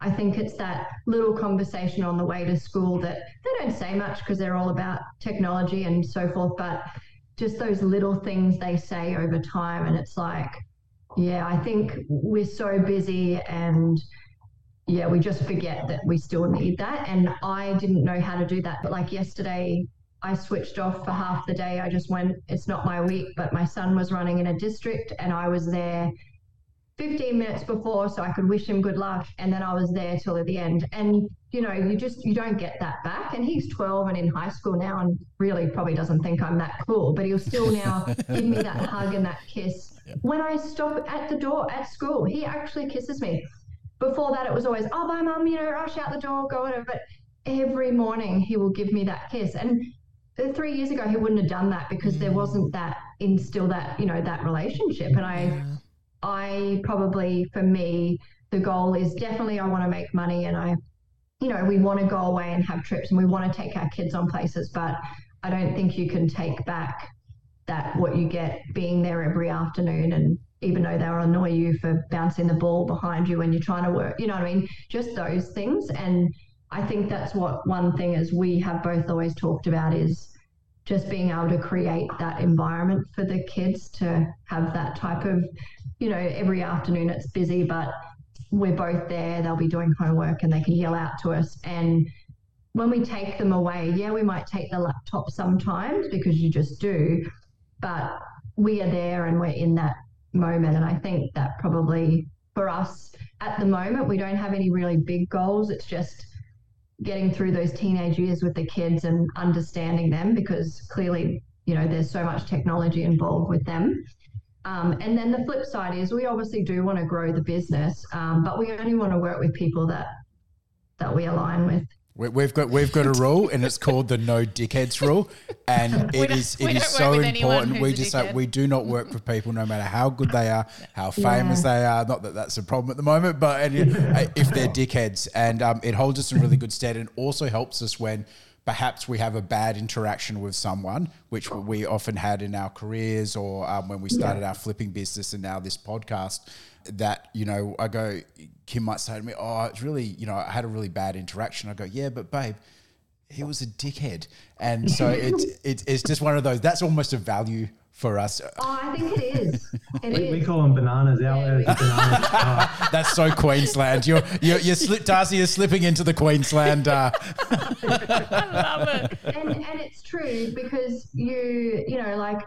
I think it's that little conversation on the way to school that they don't say much because they're all about technology and so forth, but just those little things they say over time. And it's like, yeah, I think we're so busy and yeah, we just forget that we still need that. And I didn't know how to do that. But like yesterday, I switched off for half the day. I just went, it's not my week, but my son was running in a district and I was there 15 minutes before so I could wish him good luck. And then I was there till the end. And you know you just you don't get that back. And he's 12 and in high school now and really probably doesn't think I'm that cool but he'll still now give me that hug and that kiss. When I stop at the door at school he actually kisses me. Before that it was always oh bye mum you know rush out the door go whatever but every morning he will give me that kiss. And three years ago he wouldn't have done that because there mm. wasn't that instill that you know that relationship and I I probably, for me, the goal is definitely I want to make money and I, you know, we want to go away and have trips and we want to take our kids on places, but I don't think you can take back that what you get being there every afternoon and even though they'll annoy you for bouncing the ball behind you when you're trying to work, you know what I mean? Just those things. And I think that's what one thing is we have both always talked about is just being able to create that environment for the kids to have that type of, you know, every afternoon it's busy, but we're both there. They'll be doing homework and they can yell out to us. And when we take them away, yeah, we might take the laptop sometimes because you just do, but we are there and we're in that moment. And I think that probably for us at the moment, we don't have any really big goals. It's just getting through those teenage years with the kids and understanding them because clearly, you know, there's so much technology involved with them. Um, and then the flip side is we obviously do want to grow the business, um, but we only want to work with people that that we align with. We've got we've got a rule, and it's called the no dickheads rule, and it is it is so important. We just say we do not work for people, no matter how good they are, how famous yeah. they are. Not that that's a problem at the moment, but and, if they're dickheads, and um, it holds us in really good stead, and also helps us when perhaps we have a bad interaction with someone, which we often had in our careers or um, when we started yeah. our flipping business and now this podcast. That you know, I go, Kim might say to me, "Oh, it's really, you know, I had a really bad interaction." I go, "Yeah, but babe." He was a dickhead, and so it's it's it's just one of those. That's almost a value for us. Oh, I think it is. It we, is. we, call them bananas. Our, yeah. bananas. Oh. That's so Queensland. You're you're, you're slip, Darcy is slipping into the Queensland. Uh... I love it. And and it's true because you you know like.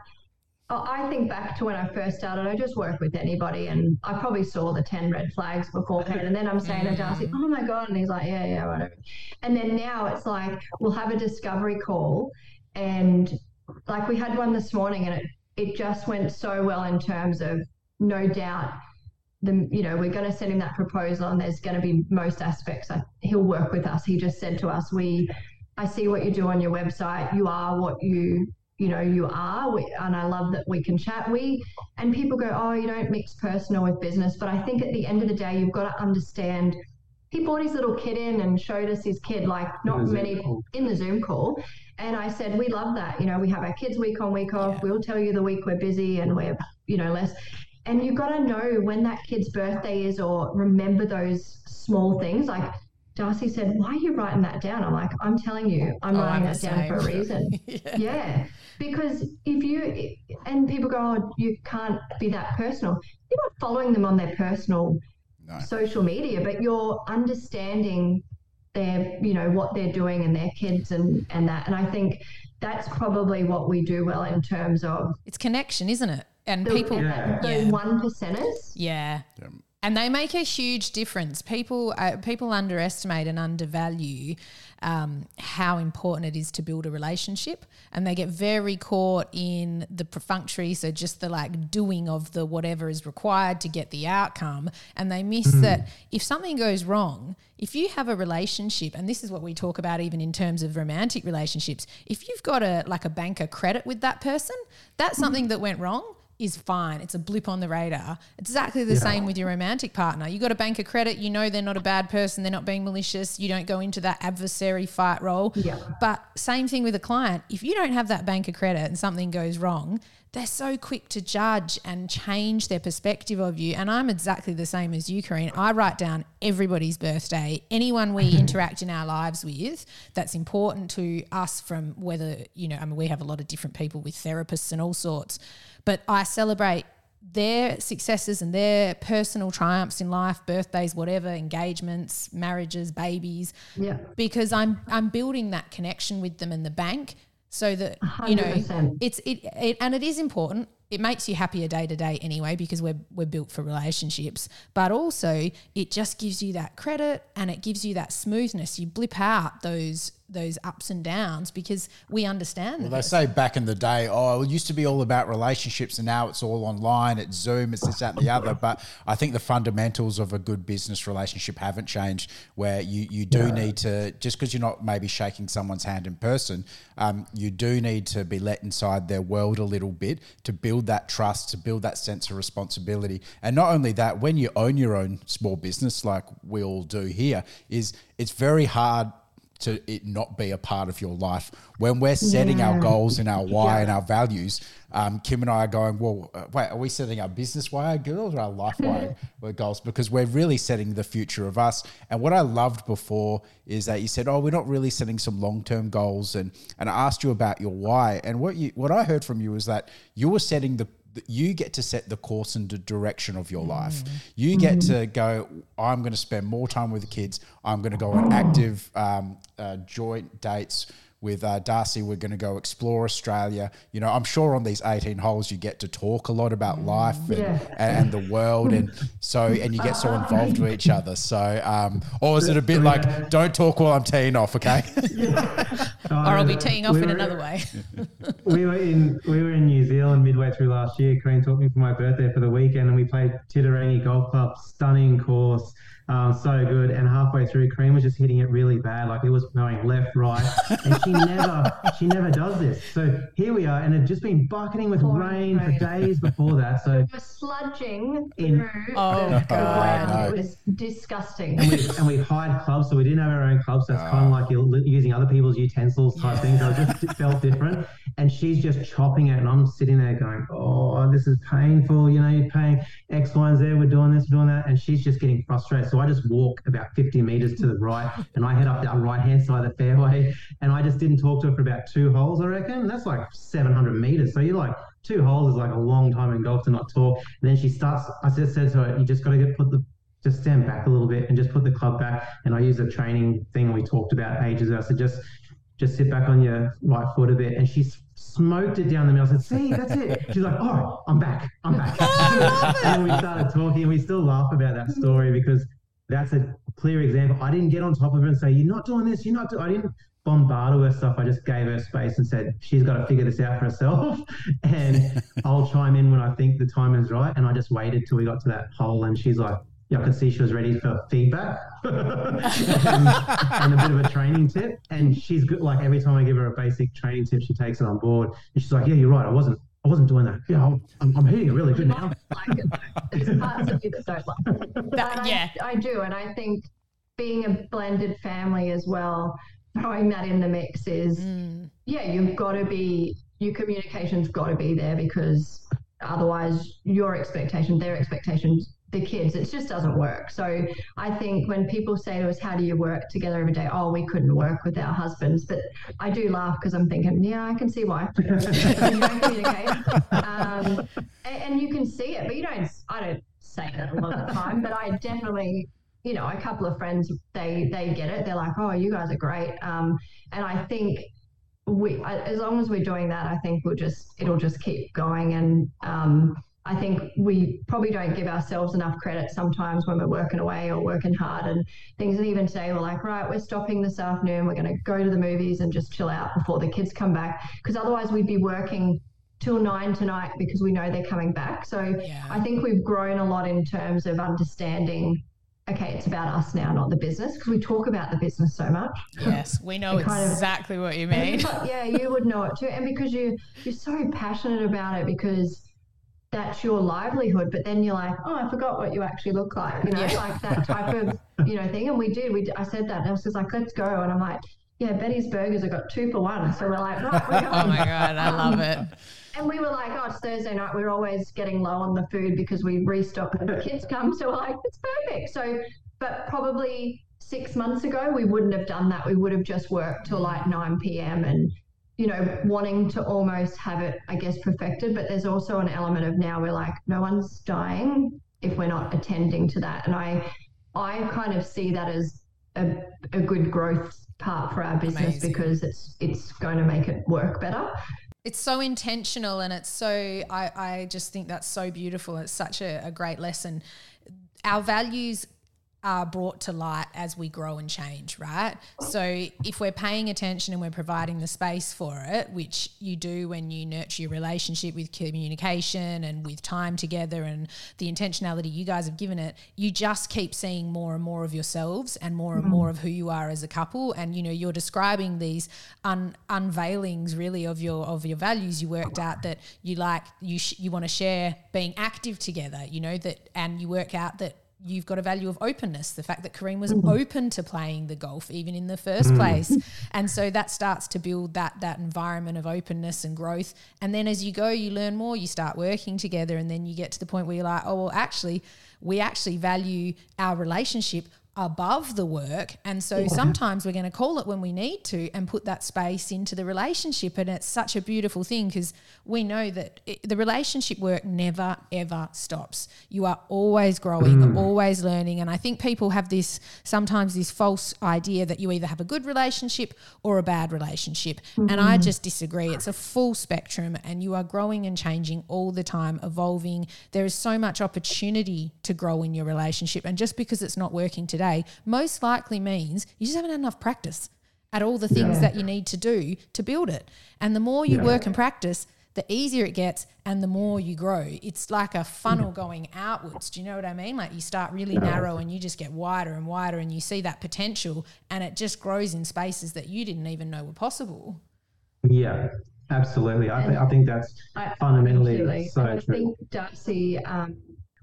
I think back to when I first started, I just worked with anybody and I probably saw the 10 red flags beforehand. And then I'm saying to Darcy, oh my God. And he's like, yeah, yeah, whatever. And then now it's like, we'll have a discovery call and like we had one this morning and it it just went so well in terms of no doubt the you know we're going to send him that proposal and there's going to be most aspects he'll work with us. He just said to us we i see what you do on your website. You are what you you know you are. We, and i love that we can chat. We and people go oh you don't mix personal with business. But i think at the end of the day you've got to understand he brought his little kid in and showed us his kid like not many in the zoom call and I said, we love that. You know, we have our kids week on, week off. Yeah. We'll tell you the week we're busy and we're, you know, less. And you've got to know when that kid's birthday is or remember those small things. Like Darcy said, why are you writing that down? I'm like, I'm telling you, I'm oh, writing I'm that down for a reason. yeah. yeah. Because if you, and people go, oh, you can't be that personal. You're not following them on their personal no. social media, but you're understanding their you know what they're doing and their kids and and that and i think that's probably what we do well in terms of it's connection isn't it and the, people yeah. yeah. one percenters yeah. yeah and they make a huge difference. People uh, people underestimate and undervalue um, how important it is to build a relationship, and they get very caught in the perfunctory, so just the like doing of the whatever is required to get the outcome, and they miss mm. that if something goes wrong, if you have a relationship, and this is what we talk about even in terms of romantic relationships, if you've got a like a banker credit with that person, that's something that went wrong is fine. It's a blip on the radar. It's exactly the yeah. same with your romantic partner. You got a bank of credit, you know they're not a bad person, they're not being malicious, you don't go into that adversary fight role. Yeah. But same thing with a client. If you don't have that bank of credit and something goes wrong, they're so quick to judge and change their perspective of you. And I'm exactly the same as you, Karene. I write down everybody's birthday, anyone we mm-hmm. interact in our lives with that's important to us from whether, you know, I mean, we have a lot of different people with therapists and all sorts but I celebrate their successes and their personal triumphs in life, birthdays, whatever, engagements, marriages, babies. Yeah. Because I'm I'm building that connection with them in the bank so that 100%. you know it's it, it and it is important it makes you happier day to day anyway because we're we're built for relationships but also it just gives you that credit and it gives you that smoothness you blip out those those ups and downs because we understand well, they say back in the day oh it used to be all about relationships and now it's all online it's zoom it's this that and the other but i think the fundamentals of a good business relationship haven't changed where you you do yeah. need to just because you're not maybe shaking someone's hand in person um, you do need to be let inside their world a little bit to build build that trust, to build that sense of responsibility. And not only that, when you own your own small business, like we all do here, is it's very hard to it not be a part of your life. When we're setting yeah. our goals and our why yeah. and our values, um, Kim and I are going, well, uh, wait, are we setting our business why goals or our life why goals? Because we're really setting the future of us. And what I loved before is that you said, oh, we're not really setting some long term goals. And, and I asked you about your why. And what you what I heard from you was that you were setting the you get to set the course and the direction of your life. You get to go. I'm going to spend more time with the kids. I'm going to go on active um, uh, joint dates with uh, Darcy. We're going to go explore Australia. You know, I'm sure on these 18 holes you get to talk a lot about life and, Yeah. and, the world, and so and you get so involved with each other. So, um, or is it a bit like, don't talk while I'm teeing off, okay? Or I'll be teeing off We in were- another way. we were in we were in New Zealand midway through last year. Karene took me for my birthday for the weekend, and we played Titirangi Golf Club. Stunning course, um, so good. And halfway through, Karene was just hitting it really bad, like it was going left, right, and she never she never does this. So here we are, and it just been bucketing with Pouring rain for days before that. So We're sludging In- through Oh, the God. ground. No. It was disgusting. and we, and we hired clubs, so we didn't have our own clubs. So it's kind of like you're using other people's utensils type thing. So it just felt different. And she's just chopping it, and I'm sitting there going, "Oh, this is painful." You know, you're paying X, Y, and Z. We're doing this, we're doing that, and she's just getting frustrated. So I just walk about 50 meters to the right, and I head up that right hand side of the fairway, and I just didn't talk to her for about two holes. I reckon that's like 700 meters. So you're like. Two holes is like a long time in golf to not talk. And then she starts. I just said to her, "You just got to get put the just stand back a little bit and just put the club back. And I use a training thing we talked about ages ago. So just just sit back on your right foot a bit. And she s- smoked it down the middle. I said, see, that's it. She's like, oh, I'm back. I'm back. and we started talking and we still laugh about that story because that's a clear example. I didn't get on top of her and say, you're not doing this. You're not doing, I didn't bombard her with stuff. I just gave her space and said, she's got to figure this out for herself. and I'll chime in when I think the time is right. And I just waited till we got to that hole and she's like, yeah, I could see she was ready for feedback and, and a bit of a training tip. And she's good. Like every time I give her a basic training tip, she takes it on board. And she's like, "Yeah, you're right. I wasn't. I wasn't doing that. Yeah, I'm, I'm, I'm hitting it really good now." like it. There's parts of you that don't like it. But That- I, yeah. I do. And I think being a blended family as well, throwing that in the mix is, Mm. yeah, you've got to be, your communication's got to be there because otherwise your expectation, their expectations, the kids, it just doesn't work. So I think when people say to us, how do you work together every day? Oh, we couldn't work with our husbands. But I do laugh because I'm thinking, yeah, I can see why. you don't communicate. Um, and, and you can see it, but you don't, I don't say that a lot of the time, but I definitely, you know, a couple of friends, they, they get it. They're like, oh, you guys are great. Um, and I think we, as long as we're doing that, I think we'll just, it'll just keep going. And, um, I think we probably don't give ourselves enough credit sometimes when we're working away or working hard and things. And even today, we're like, right, we're stopping this afternoon. We're going to go to the movies and just chill out before the kids come back. Because otherwise, we'd be working till nine tonight because we know they're coming back. So Yeah. I think we've grown a lot in terms of understanding. Okay, it's about us now, not the business, because we talk about the business so much. Yes, we know kind of- exactly what you mean. like, yeah, you would know it too, and because you you're so passionate about it because that's your livelihood. But then you're like, oh, I forgot what you actually look like, you know, Yeah. like that type of you know thing. And we did. We I said that, and I was just like, let's go. And I'm like, yeah, Betty's Burgers have got two for one. So we're like, right, we're going. Oh my god, I love um, it. And we were like, oh, it's Thursday night. We're always getting low on the food because we restock when the kids come. So we're like, it's perfect. So, but probably six months ago, we wouldn't have done that. We would have just worked till like 9 p.m. and, you know, wanting to almost have it, I guess, perfected. But there's also an element of now we're like, no one's dying if we're not attending to that. And I, I kind of see that as a, a good growth part for our business Amazing. because it's it's going to make it work better. It's so intentional and it's so, I, I just think that's so beautiful. It's such a, a great lesson. Our values are brought to light as we grow and change, right? So if we're paying attention and we're providing the space for it, which you do when you nurture your relationship with communication and with time together and the intentionality you guys have given it, you just keep seeing more and more of yourselves and more and mm. more of who you are as a couple. And you know, you're describing these un- unveilings really of your of your values. You worked out that you like you sh- you want to share being active together. You know that, and you work out that you've got a value of openness. The fact that Karene was mm-hmm. open to playing the golf even in the first mm. place, and so that starts to build that that environment of openness and growth. And then as you go, you learn more. You start working together, and then you get to the point where you're like, oh well, actually, we actually value our relationship above the work. And so yeah. sometimes we're going to call it when we need to and put that space into the relationship. And it's such a beautiful thing because we know that it, the relationship work never, ever stops. You are always growing, mm. always learning. And I think people have this sometimes this false idea that you either have a good relationship or a bad relationship. Mm-hmm. And I just disagree. It's a full spectrum and you are growing and changing all the time, evolving. There is so much opportunity to grow in your relationship. And just because it's not working today, day most likely means you just haven't had enough practice at all the things yeah. that you need to do to build it. And the more you yeah. work and practice, the easier it gets and the more you grow. It's like a funnel going outwards. Do you know what I mean? Like you start really yeah. narrow and you just get wider and wider and you see that potential and it just grows in spaces that you didn't even know were possible. Yeah, absolutely. I, th- I think that's I, fundamentally absolutely. so I true. think Darcy um,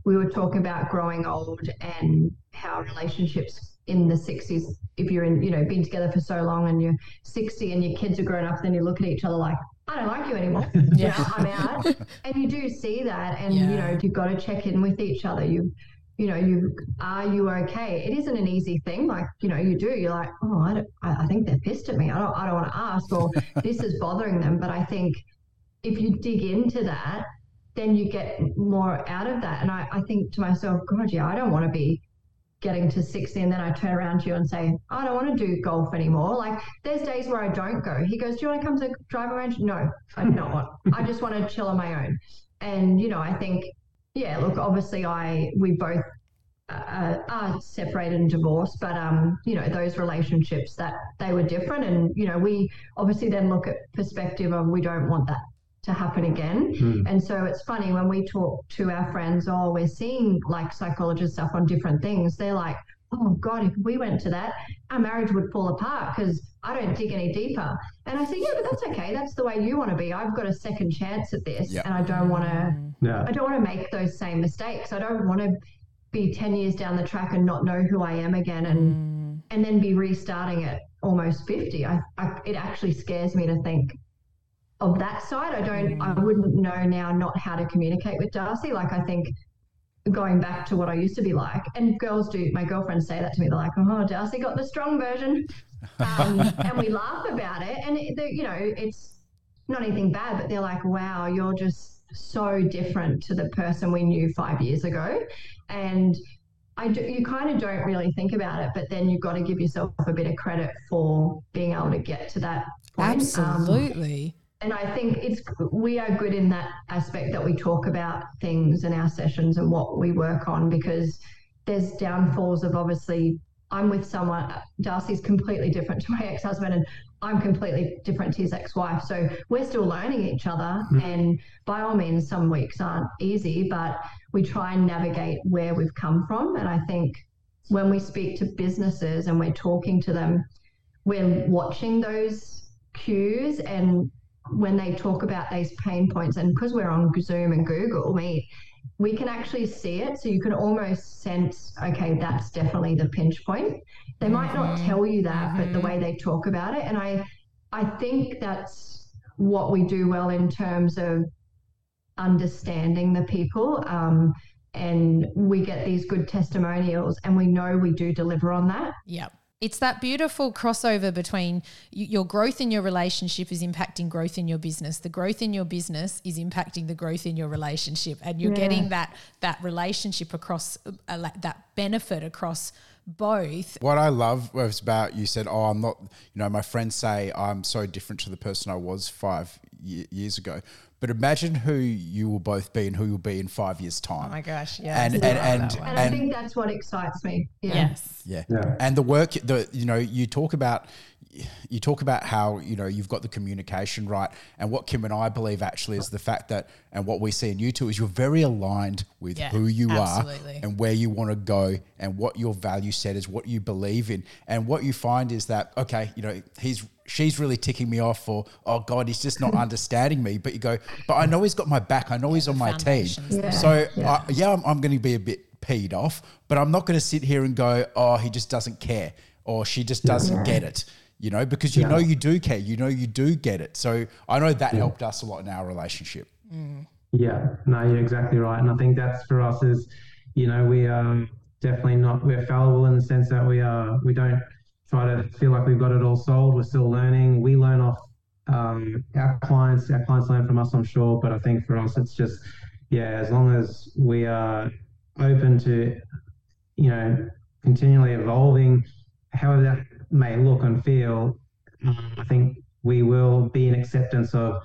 we were talking about growing old and how relationships in the 60s if you're in you know been together for so long and you're 60 and your kids are grown up then you look at each other like i don't like you anymore. Yeah. I'm out. And you do see that and yeah. you know you've got to check in with each other. You you know you are you okay? It isn't an easy thing like you know you do you're like oh i don't i think they're pissed at me. I don't i don't want to ask or this is bothering them. But i think if you dig into that then you get more out of that. And I, I think to myself, God, yeah, I don't want to be getting to 60 and then I turn around to you and say, I don't want to do golf anymore. Like there's days where I don't go. He goes, Do you want to come to driving range? No, I do not want. I just want to chill on my own. And, you know, I think, yeah, look, obviously I, we both uh, are separated and divorced, but um, you know, those relationships that they were different. And, you know, we obviously then look at perspective of we don't want that to happen again. Mm. And so it's funny when we talk to our friends, oh, we're seeing like psychologist stuff on different things. They're like, oh God, if we went to that, our marriage would fall apart because I don't dig any deeper. And I say, yeah, but that's okay. That's the way you want to be. I've got a second chance at this, yep. and I don't want to. Yeah. I don't want to make those same mistakes. I don't want to be ten years down the track and not know who I am again, and mm. and then be restarting at almost fifty. I, I it actually scares me to think of that side. I don't, I wouldn't know now not how to communicate with Darcy. Like, I think going back to what I used to be like, and girls do, my girlfriends say that to me. They're like, oh, Darcy got the strong version. Um, and we laugh about it. And, it, you know, it's not anything bad, but they're like, wow, you're just so different to the person we knew five years ago. And I do, you kind of don't really think about it, but then you've got to give yourself a bit of credit for being able to get to that point. Absolutely. Um, and I think it's we are good in that aspect that we talk about things in our sessions and what we work on because there's downfalls of obviously I'm with someone Darcy's completely different to my ex-husband and I'm completely different to his ex-wife so we're still learning each other mm. and by all means some weeks aren't easy but we try and navigate where we've come from and I think when we speak to businesses and we're talking to them we're watching those cues and when they talk about these pain points, and because we're on Zoom and Google Meet, we can actually see it. So you can almost sense, okay, that's definitely the pinch point. They might mm-hmm. not tell you that, mm-hmm. but the way they talk about it. And I, I think that's what we do well in terms of understanding the people. Um, and we get these good testimonials, and we know we do deliver on that. Yep. It's that beautiful crossover between your growth in your relationship is impacting growth in your business. The growth in your business is impacting the growth in your relationship, and you're yeah. getting that that relationship across uh, that benefit across both. What I love was about you said, "Oh, I'm not." You know, my friends say I'm so different to the person I was five years ago. But imagine who you will both be and who you'll be in five years' time. Oh my gosh, yeah. And and and, and, and, I think that's what excites me. Yeah. Yes. Yeah. yeah. And the work, the you know, you talk about you talk about how you know you've got the communication right, and what Kim and I believe actually is the fact that, and what we see in you two is you're very aligned with yeah, who you absolutely. are and where you want to go, and what your value set is, what you believe in, and what you find is that okay, you know, he's she's really ticking me off for oh god he's just not understanding me but you go but i know he's got my back i know yeah, he's on my team yeah. so yeah, I, yeah I'm, I'm going to be a bit peed off but i'm not going to sit here and go oh he just doesn't care or she just doesn't get it you know, because you yeah. know you do care, you know you do get it. So I know that yeah. helped us a lot in our relationship. Mm. Yeah, no, you're exactly right, and I think that's for us is, you know, we are definitely not. We're fallible in the sense that we are. We don't try to feel like we've got it all solved. We're still learning. We learn off um, our clients. Our clients learn from us, I'm sure. But I think for us, it's just yeah. As long as we are open to, you know, continually evolving, however that may look and feel, um, I think we will be in acceptance of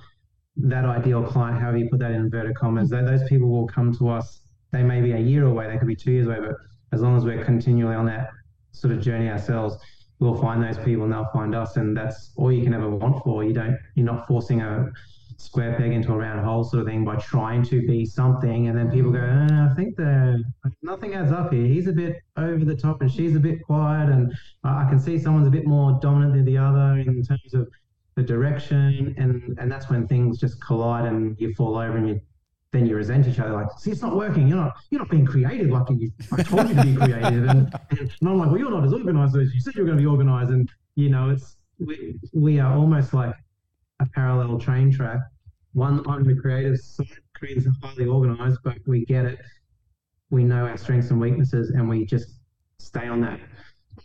that ideal client, however you put that in inverted commas. Those people will come to us. They may be a year away, they could be two years away, but as long as we're continually on that sort of journey ourselves, we'll find those people and they'll find us. And that's all you can ever want for. You don't, you're not forcing a square peg into a round hole sort of thing by trying to be something. And then people go, eh, I think the nothing adds up here. He's a bit over the top and she's a bit quiet. And I can see someone's a bit more dominant than the other in terms of the direction. And, and that's when things just collide and you fall over and you then you resent each other. Like, see, it's not working. You're not, you're not being creative like you, I told you to be creative. And, and I'm like, well, you're not as organized as you said you were going to be organized. And you know, it's we, we are almost like a parallel train track. One on the creative side, creators are highly organized, but we get it. We know our strengths and weaknesses, and we just stay on that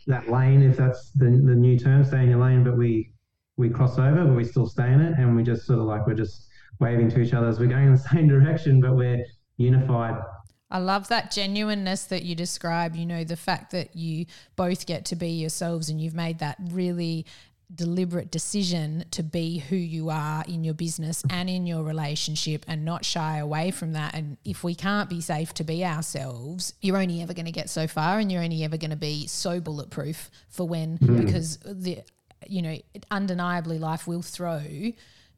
that lane. If that's the the new term, stay in your lane. But we we cross over, but we still stay in it, and we just sort of like we're just waving to each other as we're going in the same direction, but we're unified. I love that genuineness that you describe. You know, the fact that you both get to be yourselves and you've made that really deliberate decision to be who you are in your business and in your relationship and not shy away from that. And if we can't be safe to be ourselves, you're only ever going to get so far and you're only ever going to be so bulletproof for when, mm. because the, you know, undeniably life will throw.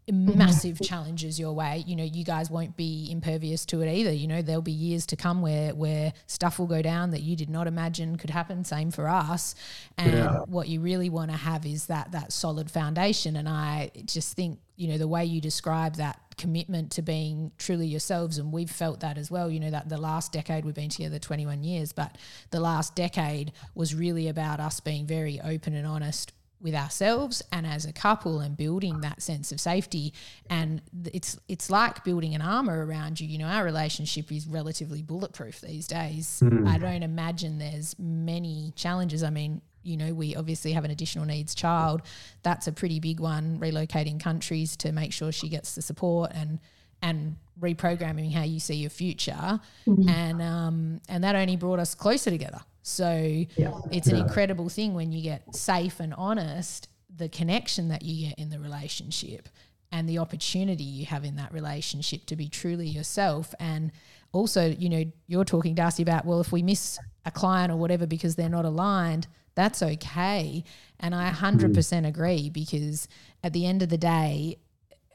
Mm-hmm. massive challenges your way you know you guys won't be impervious to it either. You know there'll be years to come where where stuff will go down that you did not imagine could happen. Same for us. And yeah. what you really want to have is that that solid foundation. And i just think you know the way you describe that commitment to being truly yourselves and we've felt that as well you know that the last decade we've been together 21 years but the last decade was really about us being very open and honest with ourselves and as a couple and building that sense of safety. And it's it's like building an armor around you. You know our relationship is relatively bulletproof these days. Mm. i don't imagine there's many challenges. I mean you know we obviously have an additional needs child. That's a pretty big one relocating countries to make sure she gets the support and and reprogramming how you see your future mm-hmm. and um and that only brought us closer together so yeah. it's an yeah. incredible thing when you get safe and honest, the connection that you get in the relationship and the opportunity you have in that relationship to be truly yourself. And also, you know, you're talking, Darcy, about, well, if we miss a client or whatever because they're not aligned, that's okay. And I 100% mm. agree because at the end of the day,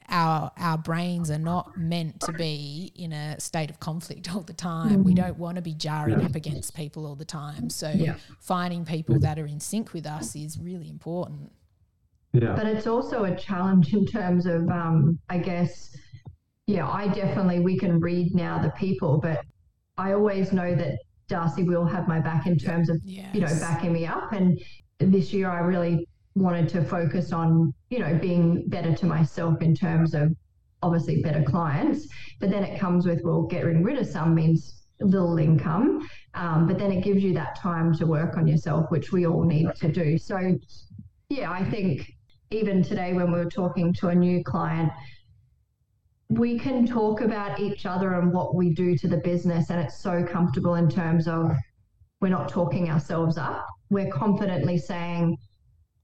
our our brains are not meant to be in a state of conflict all the time. Mm. We don't want to be jarring yeah. up against people all the time. So yeah. finding people that are in sync with us is really important. Yeah. But it's also a challenge in terms of um, I guess yeah, I definitely we can read now the people, but I always know that Darcy will have my back in terms of yes. you know backing me up and this year I really wanted to focus on, you know, being better to myself in terms of obviously better clients. But then it comes with, well, getting rid of some means little income. Um, but then it gives you that time to work on yourself, which we all need to do. So, yeah, I think even today when we were talking to a new client, we can talk about each other and what we do to the business. And it's so comfortable in terms of we're not talking ourselves up. We're confidently saying,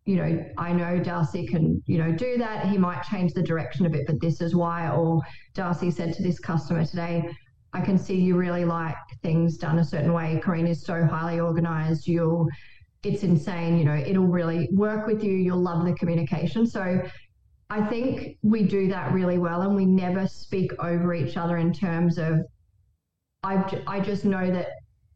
you know, I know Darcy can, you know, do that. He might change the direction a bit, but this is why. Or Darcy said to this customer today, I can see you really like things done a certain way. Karene is so highly organized. You'll, it's insane. You know, it'll really work with you. You'll love the communication. So I think we do that really well and we never speak over each other in terms of, I, I just know that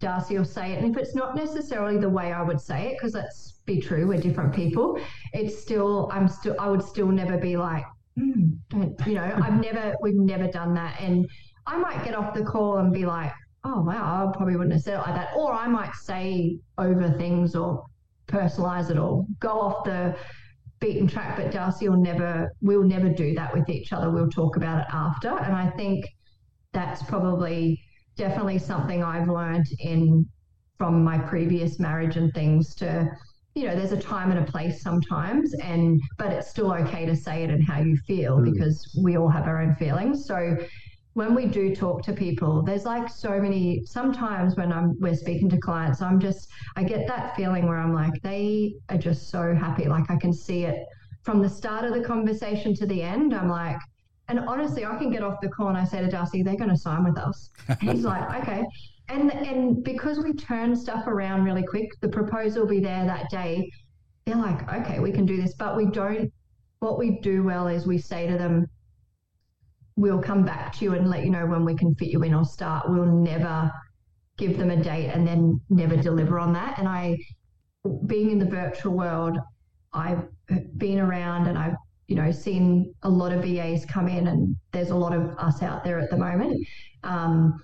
Darcy will say it. And if it's not necessarily the way I would say it, because that's be true. We're different people. It's still, I'm still, I would still never be like, mm, you know, I've never, we've never done that. And I might get off the call and be like, oh, wow, I probably wouldn't have said it like that. Or I might say over things or personalize it or go off the beaten track. But Darcy will never, we'll never do that with each other. We'll talk about it after. And I think that's probably definitely something I've learned in from my previous marriage and things to you know there's a time and a place sometimes and but it's still okay to say it and how you feel mm. because we all have our own feelings. So when we do talk to people there's like so many sometimes when i'm we're speaking to clients i'm just i get that feeling where i'm like they are just so happy. Like i can see it from the start of the conversation to the end. I'm like and honestly i can get off the call and i say to darcy they're going to sign with us he's like okay and and because we turn stuff around really quick the proposal will be there that day they're like okay we can do this but we don't what we do well is we say to them we'll come back to you and let you know when we can fit you in or start. We'll never give them a date and then never deliver on that. And I, being in the virtual world, I've been around and I've, you know, seen a lot of VAs come in and there's a lot of us out there at the moment. Um,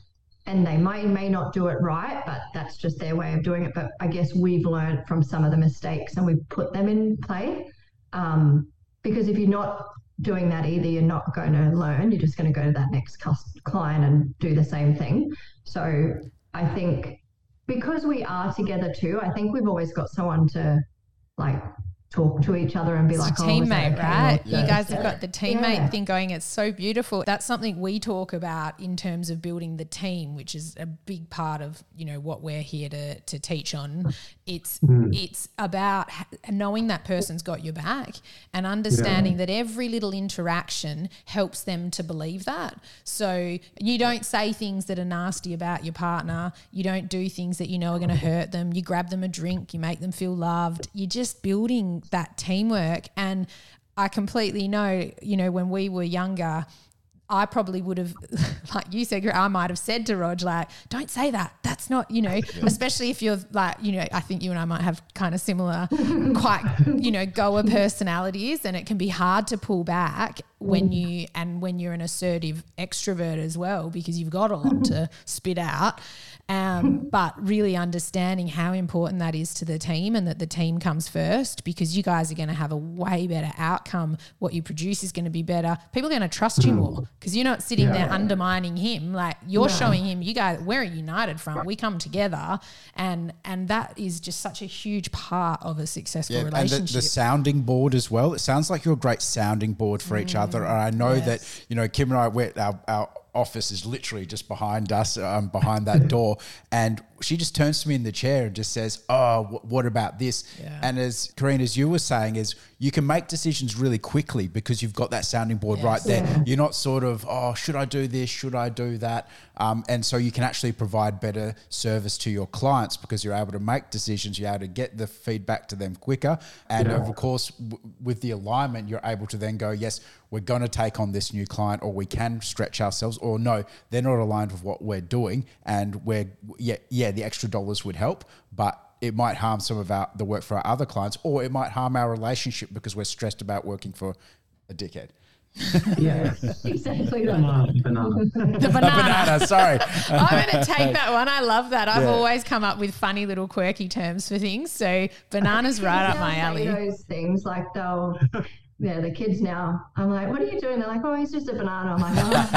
and they may may not do it right, but that's just their way of doing it. But I guess we've learned from some of the mistakes and we've put them in play. Um, because if you're not doing that either you're not going to learn you're just going to go to that next client and do the same thing so i think because we are together too i think we've always got someone to like talk to each other and be it's like, oh, teammate, okay? right? you guys have got the teammate yeah. thing going. It's so beautiful. That's something we talk about in terms of building the team, which is a big part of you know what we're here to to teach on. It's mm. it's about knowing that person's got your back and understanding yeah. that every little interaction helps them to believe that. So you don't say things that are nasty about your partner. You don't do things that you know are going to hurt them. You grab them a drink. You make them feel loved. You're just building that teamwork. And I completely know, you know, when we were younger, I probably would have, like you said, I might have said to Rog, like, don't say that. That's not, you know, yeah. especially if you're like, you know, I think you and I might have kind of similar, quite, you know, goer personalities, and it can be hard to pull back when mm. you, and when you're an assertive extrovert as well, because you've got a lot to spit out. Um, but really understanding how important that is to the team and that the team comes first because you guys are going to have a way better outcome. What you produce is going to be better. People are going to trust you more because you're not sitting yeah. there undermining him. Like you're showing him, you guys, we're a united front. We come together, and and that is just such a huge part of a successful yeah, relationship. And the, the, sounding board as well. It sounds like you're a great sounding board for mm. each other. And I know yes. that you know Kim and I, we're, our, our office is literally just behind us, um, behind that door. And she just turns to me in the chair and just says, "Oh, w- what about this?" Yeah. And as Karene, as you were saying, is you can make decisions really quickly because you've got that sounding board yes. right there. Yeah. You're not sort of, "Oh, should I do this? Should I do that?" Um, and so you can actually provide better service to your clients because you're able to make decisions. You're able to get the feedback to them quicker, and yeah. of course, w- with the alignment, you're able to then go, "Yes, we're going to take on this new client, or we can stretch ourselves," or "No, they're not aligned with what we're doing, and we're yeah, yeah." yeah, the extra dollars would help, but it might harm some of our the work for our other clients, or it might harm our relationship because we're stressed about working for a dickhead. yeah, exactly. Banana, banana. The banana. banana. Sorry, I'm going to take that one. I love that. I've yeah. always come up with funny little quirky terms for things. So bananas right up my alley. Those things like they'll yeah, the kids now, I'm like, what are you doing? They're like, oh, he's just a banana. I'm like, oh,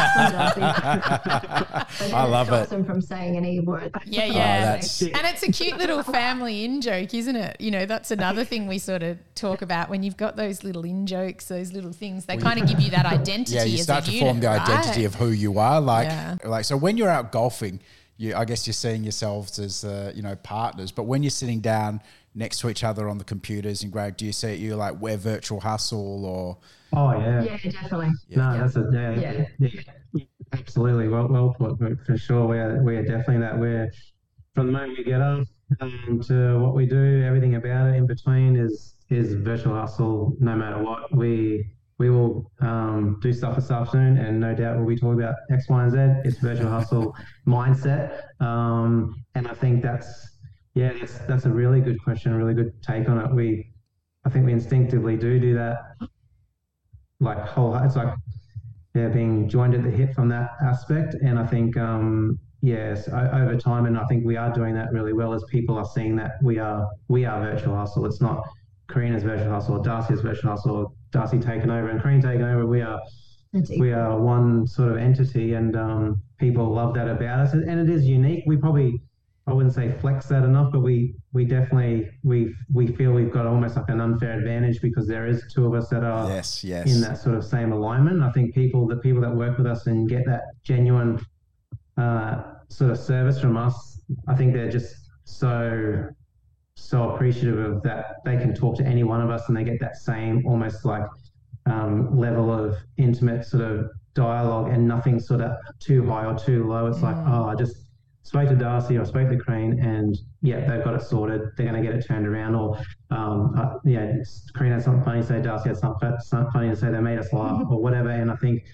I love it. Them from saying any word. Yeah, yeah. Oh, and it's a cute little family in joke, isn't it? You know, that's another thing we sort of talk about when you've got those little in jokes, those little things. They kind of give you that identity. Yeah, you start to unit, form the right? identity of who you are. Like, yeah. like so when you're out golfing, you, I guess you're seeing yourselves as uh, you know partners. But when you're sitting down next to each other on the computers and Greg, do you see it you like we're virtual hustle or Oh yeah. Yeah, definitely. Yeah. No, that's a yeah, yeah. yeah. Absolutely. Well well put for sure. We are we are definitely that we're from the moment we get up um, to what we do, everything about it in between is is virtual hustle no matter what. We we will um, do stuff this afternoon, and no doubt we'll be talking about X, Y, and Z. It's virtual hustle mindset, um, and I think that's yeah, that's that's a really good question, a really good take on it. We, I think we instinctively do do that. Like whole, it's like yeah, being joined at the hip from that aspect, and I think um, yes, over time, and I think we are doing that really well as people are seeing that we are we are virtual hustle. It's not Karene's virtual hustle or Darcy's virtual hustle or Darcy taken over and Karene taken over. We are we are one sort of entity, and um, people love that about us, and it is unique. We probably I wouldn't say flex that enough, but we we definitely we we feel we've got almost like an unfair advantage because there is two of us that are yes, yes. in that sort of same alignment. I think people the people that work with us and get that genuine uh, sort of service from us, I think they're just so so appreciative of that they can talk to any one of us and they get that same almost like um, level of intimate sort of dialogue and nothing sort of too high or too low. It's mm. like, oh, I just spoke to Darcy or spoke to Karene and yeah, they've got it sorted. They're going to get it turned around. Or um, uh, yeah, Karene had something funny to say, Darcy had something, something funny to say, they made us laugh mm-hmm. or whatever. And I think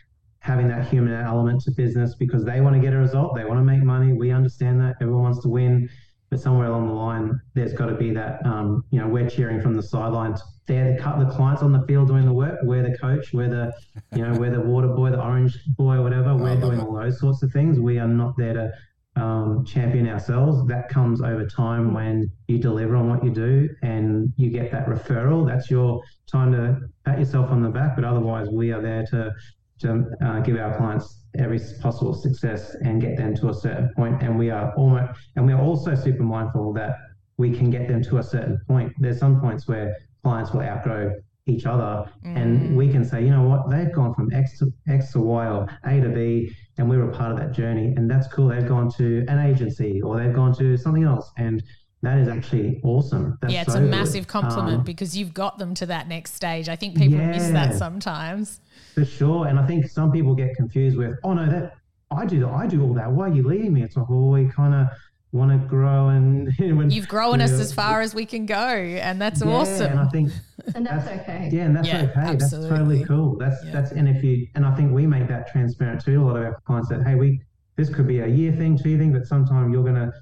having that human element to business because they want to get a result, they want to make money. We understand that everyone wants to win but somewhere along the line, there's got to be that, um, you know, we're cheering from the sidelines. They're the, the clients on the field doing the work. We're the coach. We're the, you know, we're the water boy, the orange boy, whatever. We're doing it. all those sorts of things. We are not there to um, champion ourselves. That comes over time when you deliver on what you do and you get that referral. That's your time to pat yourself on the back. But otherwise, we are there to to uh, give our clients every possible success and get them to a certain point. And we are almost, and we are also super mindful that we can get them to a certain point. There's some points where clients will outgrow each other, mm. and we can say, you know what, they've gone from X to X to Y or A to B, and we were a part of that journey, and that's cool. They've gone to an agency or they've gone to something else, and that is actually awesome. That's yeah, it's so a massive good. compliment um, because you've got them to that next stage. I think people yeah. miss that sometimes. For sure, and I think some people get confused with, oh no, that I do, that. I do all that. Why are you leaving me? It's like, well, we kind of want to grow, and when, you've grown us as far as we can go, and that's yeah, awesome. And I think, and that's, that's, okay. Yeah, and that's yeah, okay. Absolutely. That's totally cool. That's yeah. that's, and if you, and I think we make that transparent too. A lot of our clients that, hey, we, this could be a year thing, two thing, but sometime you're gonna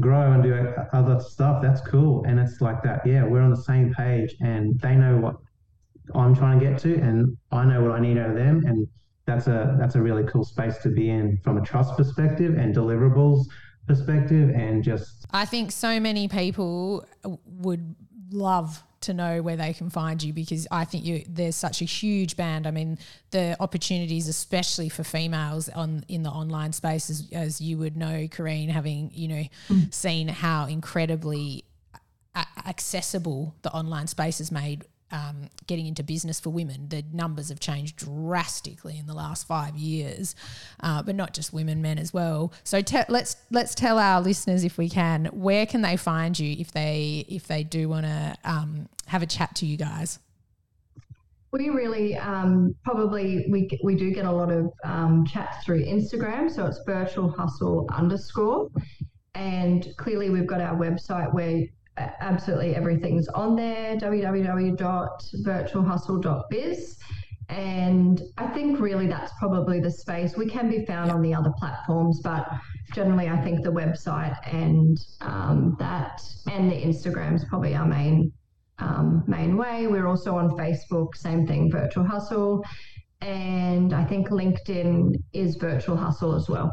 grow and do other stuff. That's cool, and it's like that. Yeah, we're on the same page, and they know what I'm trying to get to, and I know what I need out of them, and that's a that's a really cool space to be in from a trust perspective and deliverables perspective, and just. I think so many people would love to know where they can find you because I think you there's such a huge band. I mean, the opportunities, especially for females on in the online space, as, as you would know, Karene, having you know mm. seen how incredibly accessible the online space has made um, getting into business for women, the numbers have changed drastically in the last five years, uh, but not just women, men as well. So te- let's let's tell our listeners, if we can, where can they find you if they if they do want to um, have a chat to you guys. We really um, probably we we do get a lot of um, chats through Instagram, so it's virtual hustle underscore, and clearly we've got our website where absolutely everything's on there www.virtualhustle.biz and I think really that's probably the space. We can be found on the other platforms, but generally, I think the website and um, that and the Instagram is probably our main um, main way. We're also on Facebook, same thing, Virtual Hustle, and I think LinkedIn is Virtual Hustle as well.